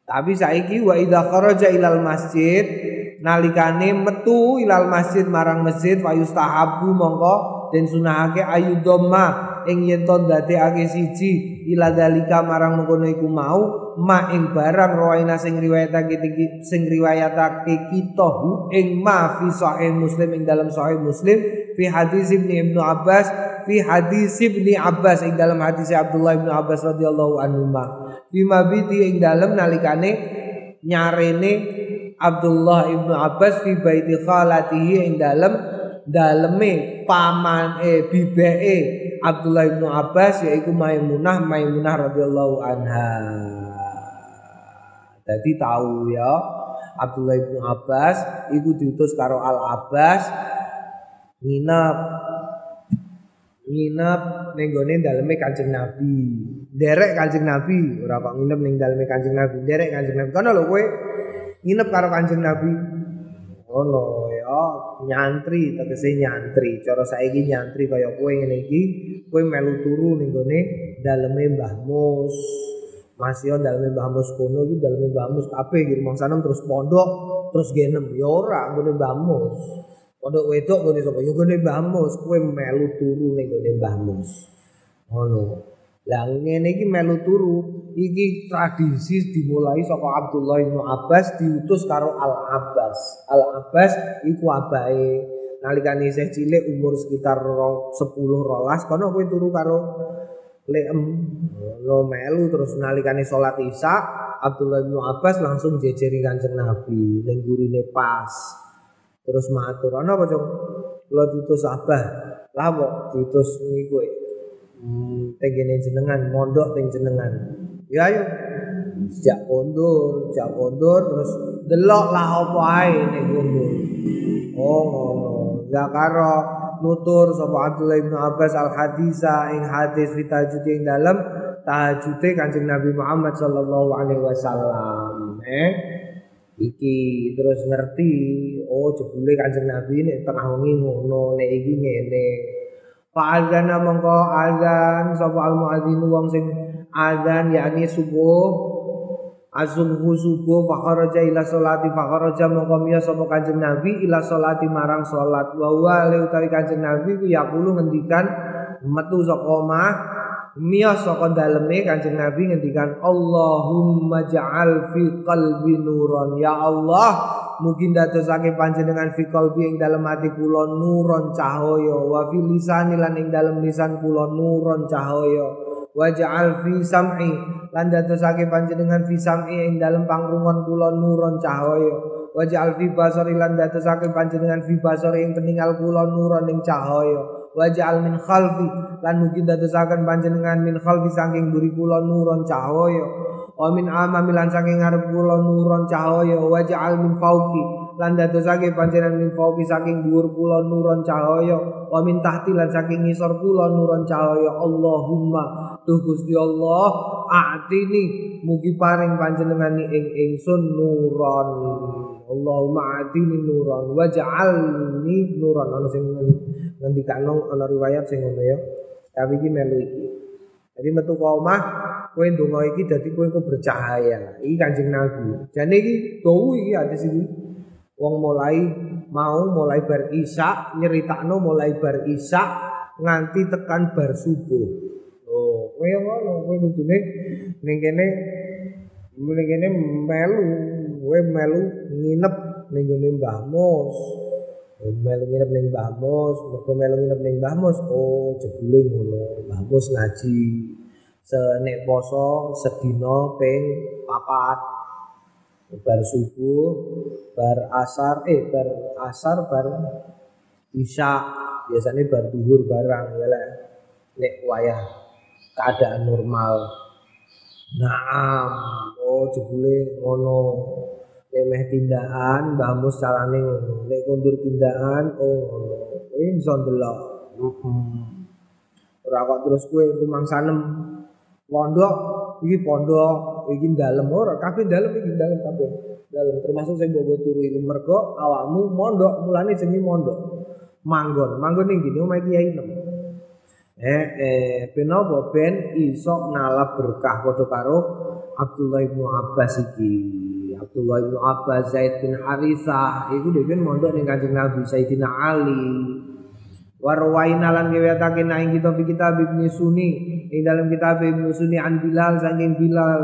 tapi saiki wa idza kharaja ilal masjid nalikane metu ilal masjid marang masjid wa yustahabu mongko den sunahake ayu dhamma ing yen to ndadekake siji ila dalika marang mengkono iku mau ma ing barang rawaina sing riwayatake sing riwayatake kita hu ing ma fi sahih muslim ing dalam sahih muslim fi hadis Ibnu Ibnu Abbas fi hadis Ibnu Abbas ing dalam hadis Abdullah Ibnu Abbas radhiyallahu anhu bima biti ing dalem nalikane nyarene Abdullah ibnu Abbas fi baiti khalatihi ing dalem daleme paman eh bibeke Abdullah ibnu Abbas yaiku Maimunah Maimunah radhiyallahu anha. Jadi tahu ya Abdullah ibnu Abbas iku diutus karo Al Abbas nginep nginep ning gone daleme Kanjeng Nabi. Derek Kanjeng Nabi, ora kok nginep ning daleme Kanjeng Nabi. Derek Kanjeng Nabi. Kono lho kowe nginep karo Kanjeng Nabi. Ono ya nyantri tegese nyantri. Cara saiki nyantri kaya kowe ngene iki, kowe melu turu ning gone daleme Mbah Mus. Mas yo daleme Mbah Mus kono iki daleme Mbah Mus kabeh iki rumah sanem terus pondok terus genem ya ora nggone Mbah Mus. Pondok wedok ngene sapa? Ya ngene Mbah Mus, kowe melu turu ning gone Mbah Mus. Ngono. Lah ngene iki melu turu, iki tradisi dimulai saka Abdullah bin Abbas diutus karo Al Abbas. Al Abbas iku abahe nalikane isih cilik umur sekitar 10 rolas kono kowe turu karo Leem lo melu terus nalikane salat Isya Abdullah bin Abbas langsung jejeri Kanjeng Nabi ning gurine pas terus matur. Ana apa cung? Kula diutus abah. Lah kok diutus niku? Hmm, tengene jenengan mondok teng jenengan. Ya ayo. Sejak kondur sejak kondur terus delok lah apa ae ning kondur oh ngono. Ya karo nutur sapa Abdullah bin Abbas al hadisa ing hadis fitajud ing dalam tahajude Kanjeng Nabi Muhammad sallallahu alaihi wasallam. Eh iki terus ngerti oh jebule Kanjeng Nabi nek tengah wengi ngono nek iki ngene. Fa'adzana mongko azan sapa al muadzin wong sing azan yakni subuh Azumhu subuh fakharaja ila sholati fakharaja mongko miya sapa Kanjeng Nabi ila sholati marang salat. Wa huwa utawi Kanjeng Nabi ku yaqulu ngendikan metu saka Mia saka daleme Kanjeng Nabi ngendikan Allahumma ja'al fi qalbi nuron. Ya Allah mungkin dadosake panjenengan fi qalbi ing dalem ati kula nuron cahaya. Wa fi lisani lan ing dalem lisan kula nuron cahaya. Wa ja'al fi sam'i lan dadosake panjenengan fi sam'i ing dalem pangrungon kula nuron cahaya. Ja'al fi basari lan dadosake panjenengan fi basari ing peninggal kula nuron ing cahaya waj'al min khalfi. Lan mugi dadosaken panjenengan min khalfi saking buri kula nuron cahaya. Wa min amami lan saking ngarep kula nuron cahaya. Waj'al min fauqi. Lan dadosake panjenengan min fauqi saking dhuwur kula nuron cahaya. Wa min tahti lan saking ngisor kula nuron cahaya. Allahumma. Tuh Gusti Allah a'tini. Mugi paring panjenengan ing ingsun nuron. Allahumma atini nuran waj'alni nuran ana sing ngendikano ana riwayat sing ngono ya. Tapi iki melu iki. Jadi metu omah kowe ndonga iki dadi kowe kok bercahaya. Iki Kanjeng Nabi. Jane iki dawu iki hadis iki. Wong mulai mau mulai bar isya nyeritakno mulai bar isya nganti tekan bar subuh. Oh, kowe ngono kowe kudune ning kene ning kene melu kowe melu nginep ning gone Mbah Mus. Melu nginep ning Mbah Mus, mergo melu nginep ning Mbah Mus, oh jebule ngono. Mbah Mus ngaji senek poso sedina ping papat. Bar subuh, bar asar, eh bar asar bar isya. Biasanya bar duhur barang ya lah. Nek wayah keadaan normal. Naam, oh jebule ngono. Nek meh tindakan Mbah Mus carane ngono. Nek kondur tindakan oh ngono. Kuwi iso ndelok ora kok terus kowe rumang sanem pondok iki pondok iki dalem. Ora kabeh dalem iki dalem kabeh dalem. Termasuk sing mbok turu iku mergo awakmu mondok mulane jenenge mondok. Manggon. Manggon ning gini omahe kiai nem. Eh eh penopo ben iso ngalap berkah padha karo Abdullah bin Abbas iki Abdullah bin Abbas Zaid bin Harithah. Iku dhewe mondok ning Kanjeng Nabi Sayyidina Ali. Warwaina lan ngewetake nang kita fi kitab Ibnu Sunni. Ing dalam kitab Ibnu Sunni an Bilal saking Bilal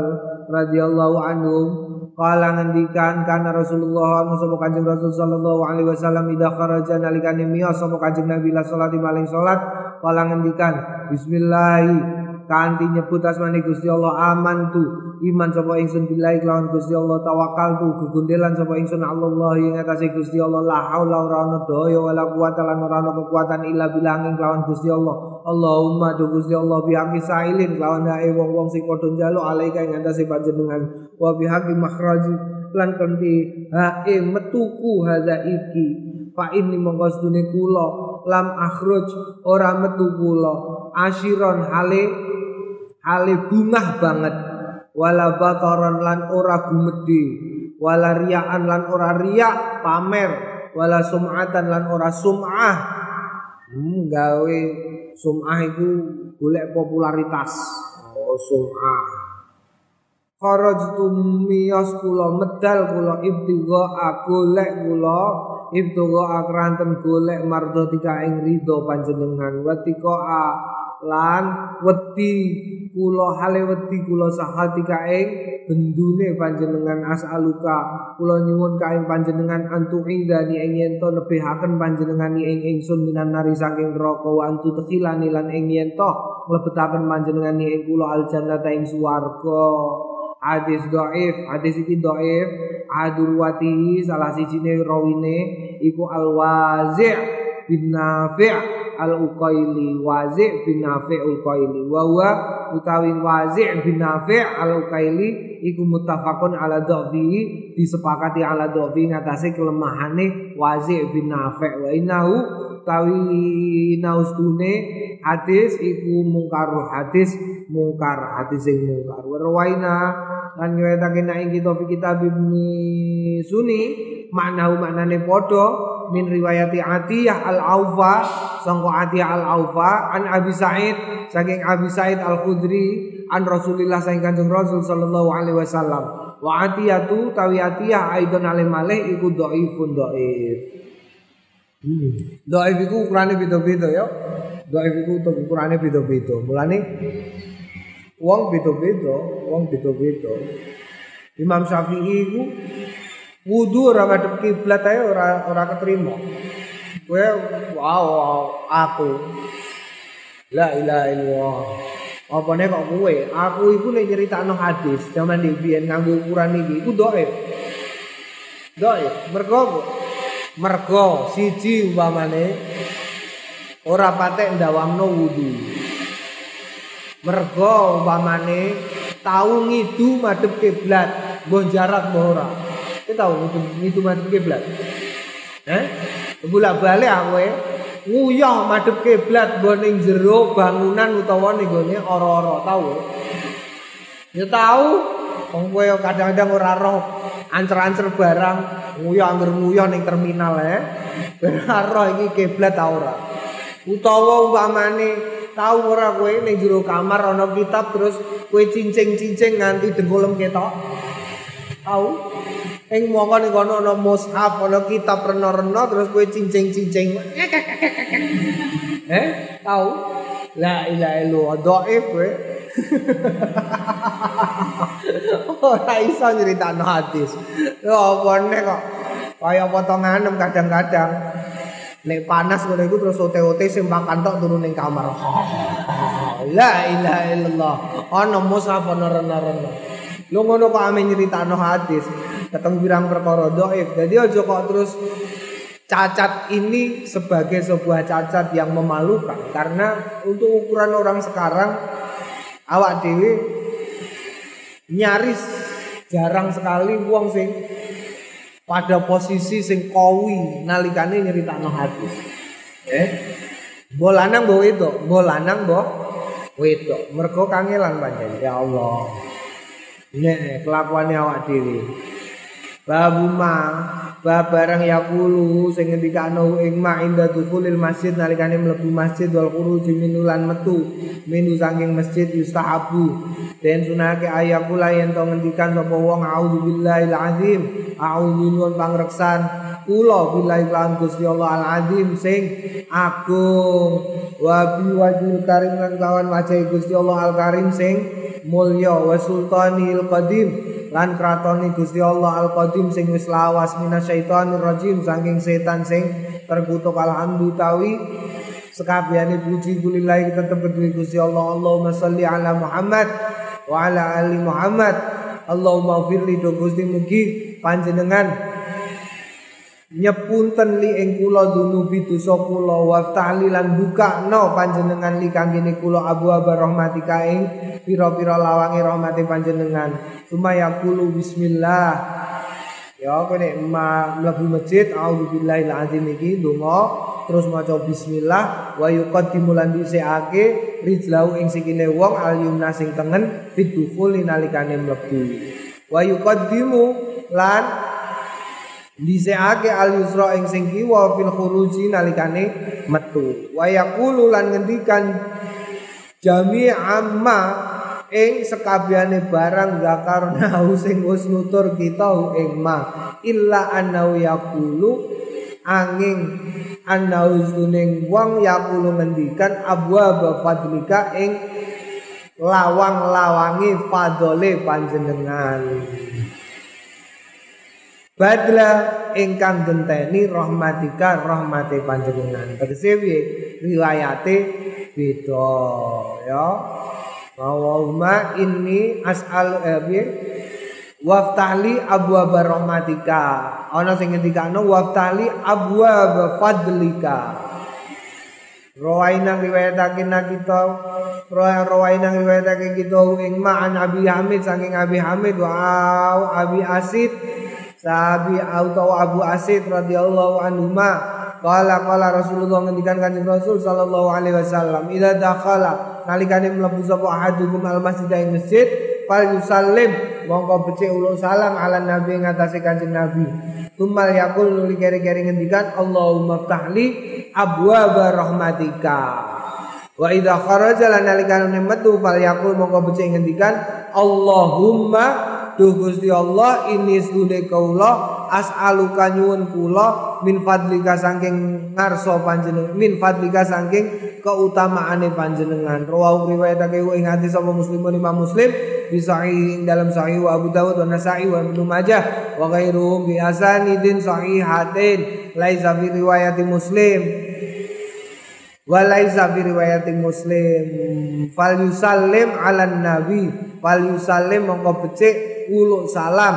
radhiyallahu anhu Kala ngendikan karena Rasulullah sapa Kanjeng Rasul sallallahu alaihi wasallam idza kharaja nalikane miyos sapa Kanjeng Nabi la salat maling salat. Kala ngendikan bismillah kanthi nyebut asmane Gusti Allah aman tu. Iman sapa ingsun billahi kelawan Gusti Allah tawakal tu. Gegundelan sapa ingsun Allah ing atase Gusti Allah la haula ora ana daya wala quwata lan ora ana kekuatan illa bilanging kelawan Gusti Allah. Allahumma do Gusti Allah bihaqi sailin kelawan hae wong-wong sing padha njaluk alaika ing atase panjenengan. Wa bihaqi makhraji lan kanthi hae metuku hadza iki. Fa inni mongko sedune kula lam akhruj ora metu kula. Asyiron hale hale bungah banget. Wala bataran lan ora gumedhe wala riyaan lan ora riak pamer. Wala sum'atan lan ora sum'ah. Hmm, gawe sum'ah itu golek popularitas. Oh sum'ah. Kharajtu miyas kula medal kula ibtiga golek kula. Ibtiga akranten golek mardotika ing ridho panjenengan. Watika lan wedi kula hale wedi kula sahatika ing bendune panjenengan asaluka. Kula nyuwun ka ing panjenengan antu'idani ing yen to nebihaken panjenengan ing ingsun minan nari saking neraka. Wa antu tekhilani lan ing yen to mlebetaken panjenengan ing kula aljannata ing swarga. Hadis doif hadis iki adurwati salah sijine rawine iku al wazi' bin nafi' al uqaili wazi' bin nafi' al uqaili. Wa huwa utawi wazi' bin nafi' al uqaili iku muttafaqun ala dhafi disepakati ala dhafi ngatasé kelemahane wazi' bin nafi' wa innahu tawi naustune hadis iku mungkar hadis mungkar hadis sing mungkar. Warwaina lan ngewetake nek kita fi kitab Ibnu Sunni maknahu maknane padha min riwayati Atiyah al-Aufa sangka Atiyah al-Aufa an Abi Sa'id saking Abi Sa'id al-Khudri an Rasulillah saking Kanjeng Rasul sallallahu alaihi wasallam wa Atiyatu tawi Atiyah aidon alim malih iku dhaifun dhaif Hmm. Dhaif iku ukurane beda-beda ya. Dhaif iku ukurane beda-beda. Mulane wong beda-beda, wong beda-beda. Imam Syafi'i iku wudu ora madhep kiblat ae ora ora ketrima. Kowe wow, wow aku. La ilaha illallah. Apa nek kok kowe? Aku iku nek nyeritakno hadis zaman di biyen nganggo ukuran iki iku dhaif. Dhaif. Mergo mergo siji umpamane ora patek ndawamno wudu mergo umpamane tau ngidu madhep kiblat mbok jarak mbok ora ki tau ngidu ngidu madhep kiblat. Eh? Bolak-balik kowe nguyah madhep kiblat mbok ning jero bangunan utawa ning gone ora-ora tau ya tau wong kadang-kadang ora roh ancer-ancer barang nguyah angger nguyah ning terminal eh. Ora roh iki kiblat ta ora? Utawa umpamane tahu ora kowe ning jero kamar ana kitab terus kowe cincing-cincing nganti dengkulem ketok tahu ing mongko ning kono ana mushaf ana kitab rena-rena terus kowe cincing-cincing. Eh? Tahu la ilaha illallah dhaif kowe. Ora iso nyritakno hadis. Lho apa nek kok? Kaya potongan kadang-kadang. Nek panas ngono iku terus ote-ote sing makan tok turun ning kamar. La ilaha illallah. Ana mushaf ana rena-rena. Lu ngono kok ame nyeritakno hadis, ketemu birang perkara dhaif. Jadi aja kok terus cacat ini sebagai sebuah cacat yang memalukan karena untuk ukuran orang sekarang awak dewi nyaris jarang sekali wong sing pada posisi sing kowi nalikane nyeritakno hadis. Eh? Mbok lanang mbok wedok, mbok lanang mbok. Mergo kangelan panjen. Ya Allah. Nek kelakuane awak dhewe. Babu ma bab barang yakulu sing ngendikano ing ma inda dukulil masjid nalikane mlebu masjid wal khuruj minulan metu minu saking masjid yustahabu. Den sunake ayakula yen to ngendikan sapa wong auzubillahi azim auzu pangreksan. Kula billahi lan Gusti Allah al azim sing agung. Wa bi wajhil karim lan kawan wajah Gusti Allah al karim sing mulya wa sultanil qadim lan kratoni Gusti Allah Al-Qadim sing wis lawas minasyaitonir rajim saking setan sing terkutuk alhamdulillah sekabehane puji kulillahi tetep kedue Gusti Allah. Allahumma sholli ala Muhammad wa ala ali Muhammad. Allahumma firli do Gusti mugi panjenengan nyepunten li ing kula dunubi dosa kula. Wa ta'lilan bukakno panjenengan li kanggene kula. Abu rahmatika ing pira-pira lawange rahmati panjenengan. Sumaya kulu bismillah. Ya kowe nek mlebu masjid auzubillahi alazim iki donga terus maca bismillah wa yuqaddimu lan dhisikake rijlau ing sikile wong al yumna sing tengen fidukhul nalikane mlebu. Wa yuqaddimu lan Diseake al yusra ing sing kiwa fil khuruji nalikane metu. Wa yaqulu lan ngendikan jami amma ing sekabehane barang zakarna sing wis nutur kita ing ma illa annahu yaqulu angin annahu suning wong yaqulu ngendikan abwa fadlika ing lawang-lawangi fadole panjenengan. Badla ingkang genteni rahmatika rahmate panjenengan. Tegese piye? Riwayate beda ya. Allahumma inni as'al eh, piye? Waftahli abwaaba rahmatika. Ana sing ngendikane waftahli abwaaba fadlika. Rawaina riwayatake kita rawaina riwayatake kita ing ma'an Abi Hamid saking Abi Hamid wa Abi Asid Sahabi atau Abu Asid radhiyallahu anhu ma qala qala Rasulullah ngendikan Kanjeng Rasul sallallahu alaihi wasallam idza dakhala nalikane mlebu sapa ahadukum al masjid ing masjid fal yusallim mongko becik ulo salam ala nabi ngatasi Kanjeng Nabi. Tumal yakul nuli keri-keri ngendikan Allahumma ftahli abwaaba rahmatika. Wa idza kharaja lan nalikane metu fal yakul mongko becik ngendikan Allahumma Duh Gusti Allah ini sedune kaula as'aluka nyuwun kula min fadlika saking ngarsa panjenengan min fadlika saking keutamaane panjenengan. Rawahu riwayatake ing hadis sapa muslimun Imam Muslim bisa ing dalam sahih wa Abu Dawud wa Nasa'i wa Ibnu Majah wa ghairuhum bi asanidin sahihatin. Laisa fi riwayati Muslim. Walaisa fi riwayati Muslim. Fal yusallim ala nabi. Fal yusallim mongko becik salam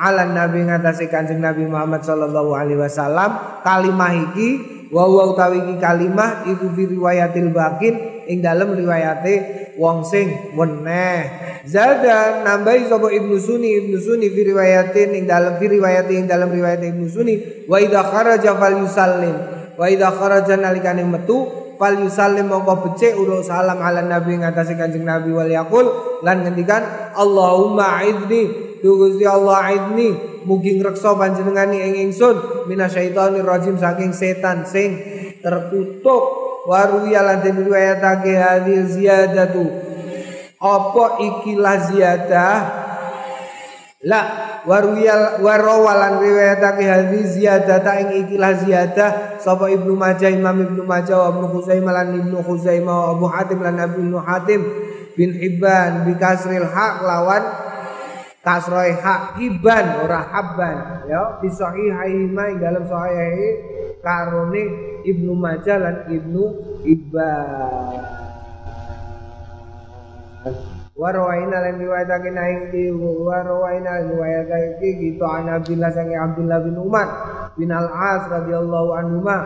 ala nabi ngatasi kanjeng Nabi Muhammad sallallahu alaihi wasallam. Kalimah iki wa wa utawi iki kalimah iku fi riwayatil bakin ing dalem riwayate wong sing weneh zada nambahi sapa Ibnu Sunni Ibnu Sunni fi riwayatin ing dalem fi riwayati ing dalem riwayat Ibnu Sunni wa idza kharaja fal yusallim wa idza kharaja nalikane metu fal yusallim mongko becik ulul salam ala nabi ngatasi kanjeng nabi wal yaqul lan ngendikan Allahumma aidni Gusti Allah aidni mugi ngreksa panjenengani ing ingsun. Minasyaitonir rajim saking setan sing terkutuk. Waruya lan den riwayatake hadil ziyadatu. Apa ikilah ziyadah? La warwiyal warawalan riwayatake hadis ziyadah ta ing ikilah ziyadah. Sapa Ibnu Majah Imam Ibnu Majah wa Ibnu Khuzaimah lan Ibnu Khuzaimah wa Abu Hatim lan Ibnu Hatim. Bin Hibban bi kasril haq lawan kasroi hak hiban ora habban ya di sahihaih ing dalam sahih karone Ibnu Majah lan Ibnu Hibban Warwaina lan riwayatake naing di warwaina riwayatake gitu an Abdullah sange Abdullah bin Umar bin Al-As radhiyallahu anhu ma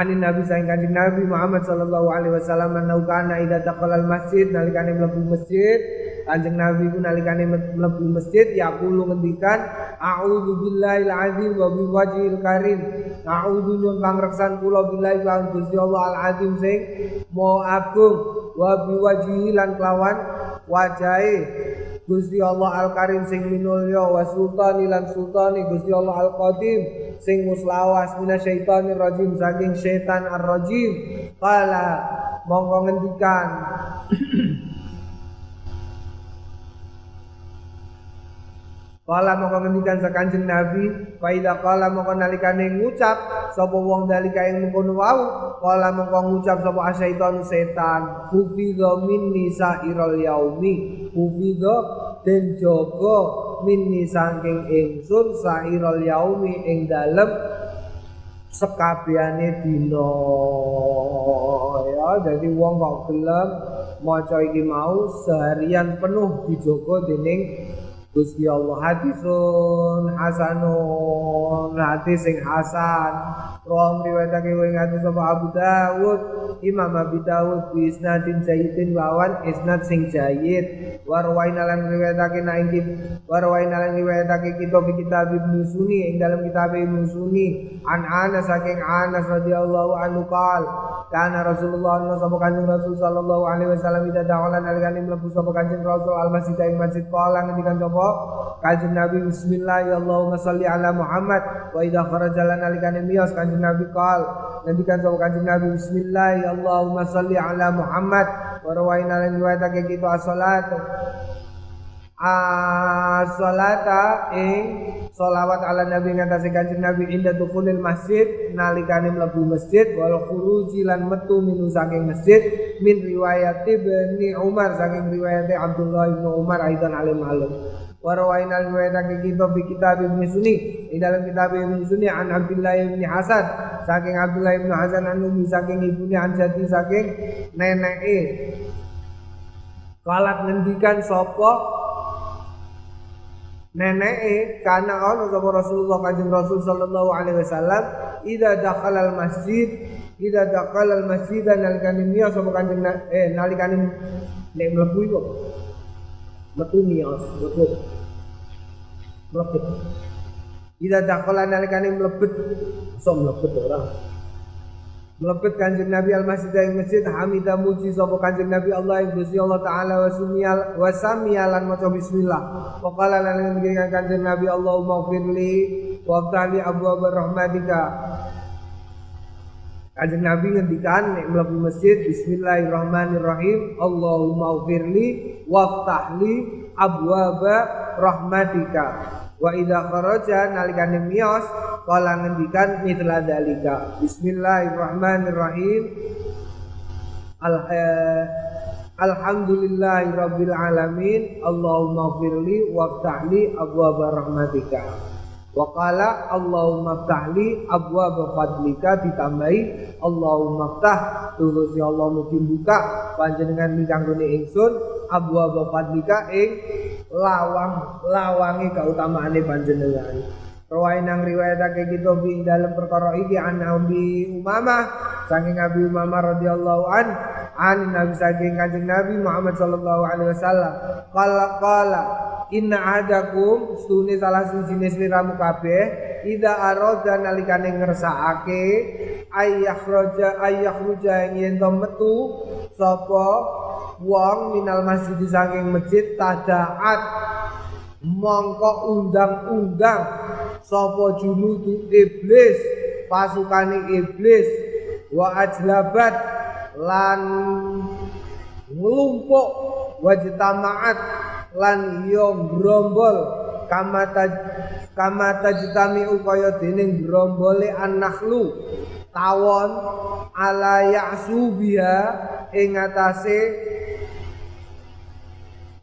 Ani Nabi sang kanjeng Nabi Muhammad sallallahu alaihi wasallam annahu kana idza taqala al masjid nalikane mlebu masjid Kanjeng Nabi ku nalikane mlebu masjid ya kulo ngendikan a'udzu billahil azim wa bi wajhil karim. A'udzu nyun pangreksan kula billahi lan Gusti Allah al azim sing mo agung wa bi wajhi lan kelawan wajahe Gusti Allah Al Karim sing minulya wa sultani lan sultani Gusti Allah Al Qadim sing muslawas minasyaitonir rajim saking setan ar-rajim qala monggo ngendikan Kala moko ngendikan sa Kanjeng Nabi, faida kala moko nalikane ngucap sapa wong dalika ing mengkono wau, kala moko ngucap sapa asyaiton setan, hufidha minni sairul yaumi, hufidha den jaga minni saking ingsun sairul yaumi ing dalem sekabehane dina. Ya jadi wong kok gelem maca iki mau seharian penuh dijogo dening Gusti Allah hadisun hasanun hadis sing hasan. Rom riwayatake wing hadis sapa Abu Dawud Imam Abu Dawud bi isnadin jayyidin lawan isnad sing jayyid warwaina lan riwayatake na ing warwaina lan riwayatake kita fi kitab Ibnu Sunni ing dalam kitab Ibnu Sunni. An Anas saking Anas radhiyallahu anhu qal kana Rasulullah sapa kanjeng Rasul sallallahu alaihi wasallam ida da'ala nalikane mlebu sapa kanjeng Rasul al masjid ing masjid qala ngendikan sapa kanjeng Nabi bismillah ya Allahumma salli ala Muhammad. Wa idza kharaja lana alikane miyos kanjeng Nabi qal. Ngendikan sapa kanjeng Nabi bismillah ya Allahumma salli ala Muhammad. Wa rawaina lan riwayatake kita as-salat. As-salata ing sholawat ala nabi ngatasi kanjeng nabi inda dukhulil masjid nalikane mlebu masjid wal khuruji lan metu minu saking masjid min riwayat ibni Umar saking riwayat Abdullah bin Umar aidan alim alim Warawaina riwayatake kita di kitab Ibnu Sunni. Di dalam kitab Ibnu Sunni an Abdullah bin Hasan. Saking Abdullah bin Hasan an umi saking ibunya an jadi saking neneke Kalat ngendikan sapa neneke karena ono sapa Rasulullah Kanjeng Rasul sallallahu alaihi wasallam idza dakhala al masjid idza dakhala al masjid nalikane miyos sapa Kanjeng eh nalikane nek mlebu iku metu miyos mlebu mlebet idza dakhala nalikane mlebet so mlebet ora Melebet kanjeng Nabi al masjid ing masjid hamidah muji sapa kanjeng Nabi Allah ing Gusti Allah taala wa sumiyal wa maca bismillah. Wa qala lan ngendikan kanjeng Nabi Allahumma firli wa ftali abwaab rahmatika. Kanjeng Nabi ngendikan nek mlebu masjid bismillahirrahmanirrahim Allahumma firli wa ftahli abwaab rahmatika. Wa idza kharaja nalikane miyos kala ngendikan mitra dalika. Bismillahirrahmanirrahim. Al eh, Alhamdulillahi rabbil alamin. Allahumma firli waftahli abwaaba rahmatika. Wa qala Allahumma ftahli abwaaba fadlika ditambahi Allahumma ftah terus ya Allah mugi buka panjenengan mikanggone ingsun abwaaba fadlika ing lawang lawangi keutamaane panjenengan. Rawain nang riwayatake kita bi dalam perkara iki an Abi Umamah saking Abi Umamah radhiyallahu an an Nabi saking Kanjeng Nabi Muhammad sallallahu alaihi wasallam qala qala inna adakum stune salah siji jenis liramu kabeh ida arada nalikane ngersakake ayakhraja ayakhruja yen to metu sapa wong minal masjid saking masjid tadaat mongko undang-undang sapa junudu iblis pasukane iblis wa ajlabat lan nglumpuk wajtamaat lan yo grombol kamata kamata jitami upaya dening grombole annahlu tawon ala ya'subiha ing atase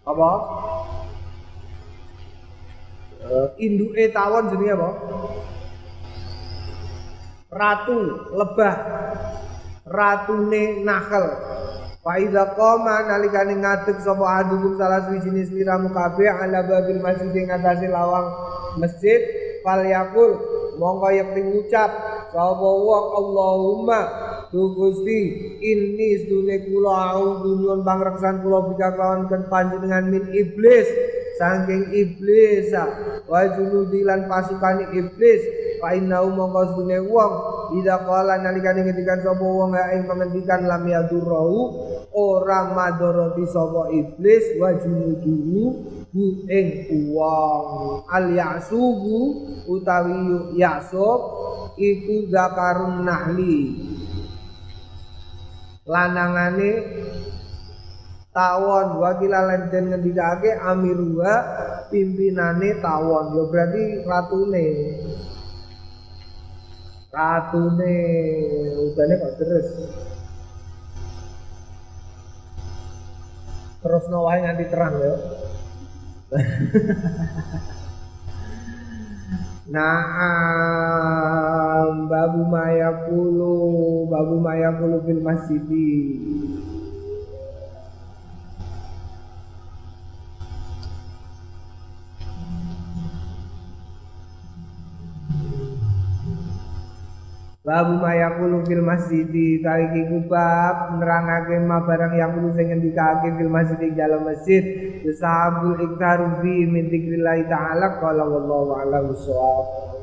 apa? Uh, induke tawon jenenge apa? Ratu lebah. Ratune nakhel Faida koma nalikane ngadeg sapa adukum salah suwi jenis liramu kabeh ala babil masjid ing atase lawang masjid fal yakul mongko yakti ngucap sapa wong Allahumma Tu Gusti ini sedune kula auzu nyuwun pangreksan kula bika kelawan panjenengan min iblis. Saking iblis wa junudi lan pasukane iblis fa innahu mongko sedune wong ida kala nalikane ngendikan sapa wong ing pengendikan lam yadurau ora madoroti sapa iblis wa junuduhu hu ing wong. Al yasubu utawi yasub iku zakarun nahli. Lanangane tawon wakila lan den ngendikake amirwa pimpinane tawon. Ya berarti ratune ratune udane kok terus terus nawahe nganti terang ya Naam babu mayakulu babu mayakulu fil masjidi Babu mayakulu fil masjidi tariki kubab nerangake ma barang yang kudu sing ngendikake fil masjid dalam masjid. Yusabul iktaru fi min dzikrillah ta'ala qala wallahu a'lam bissawab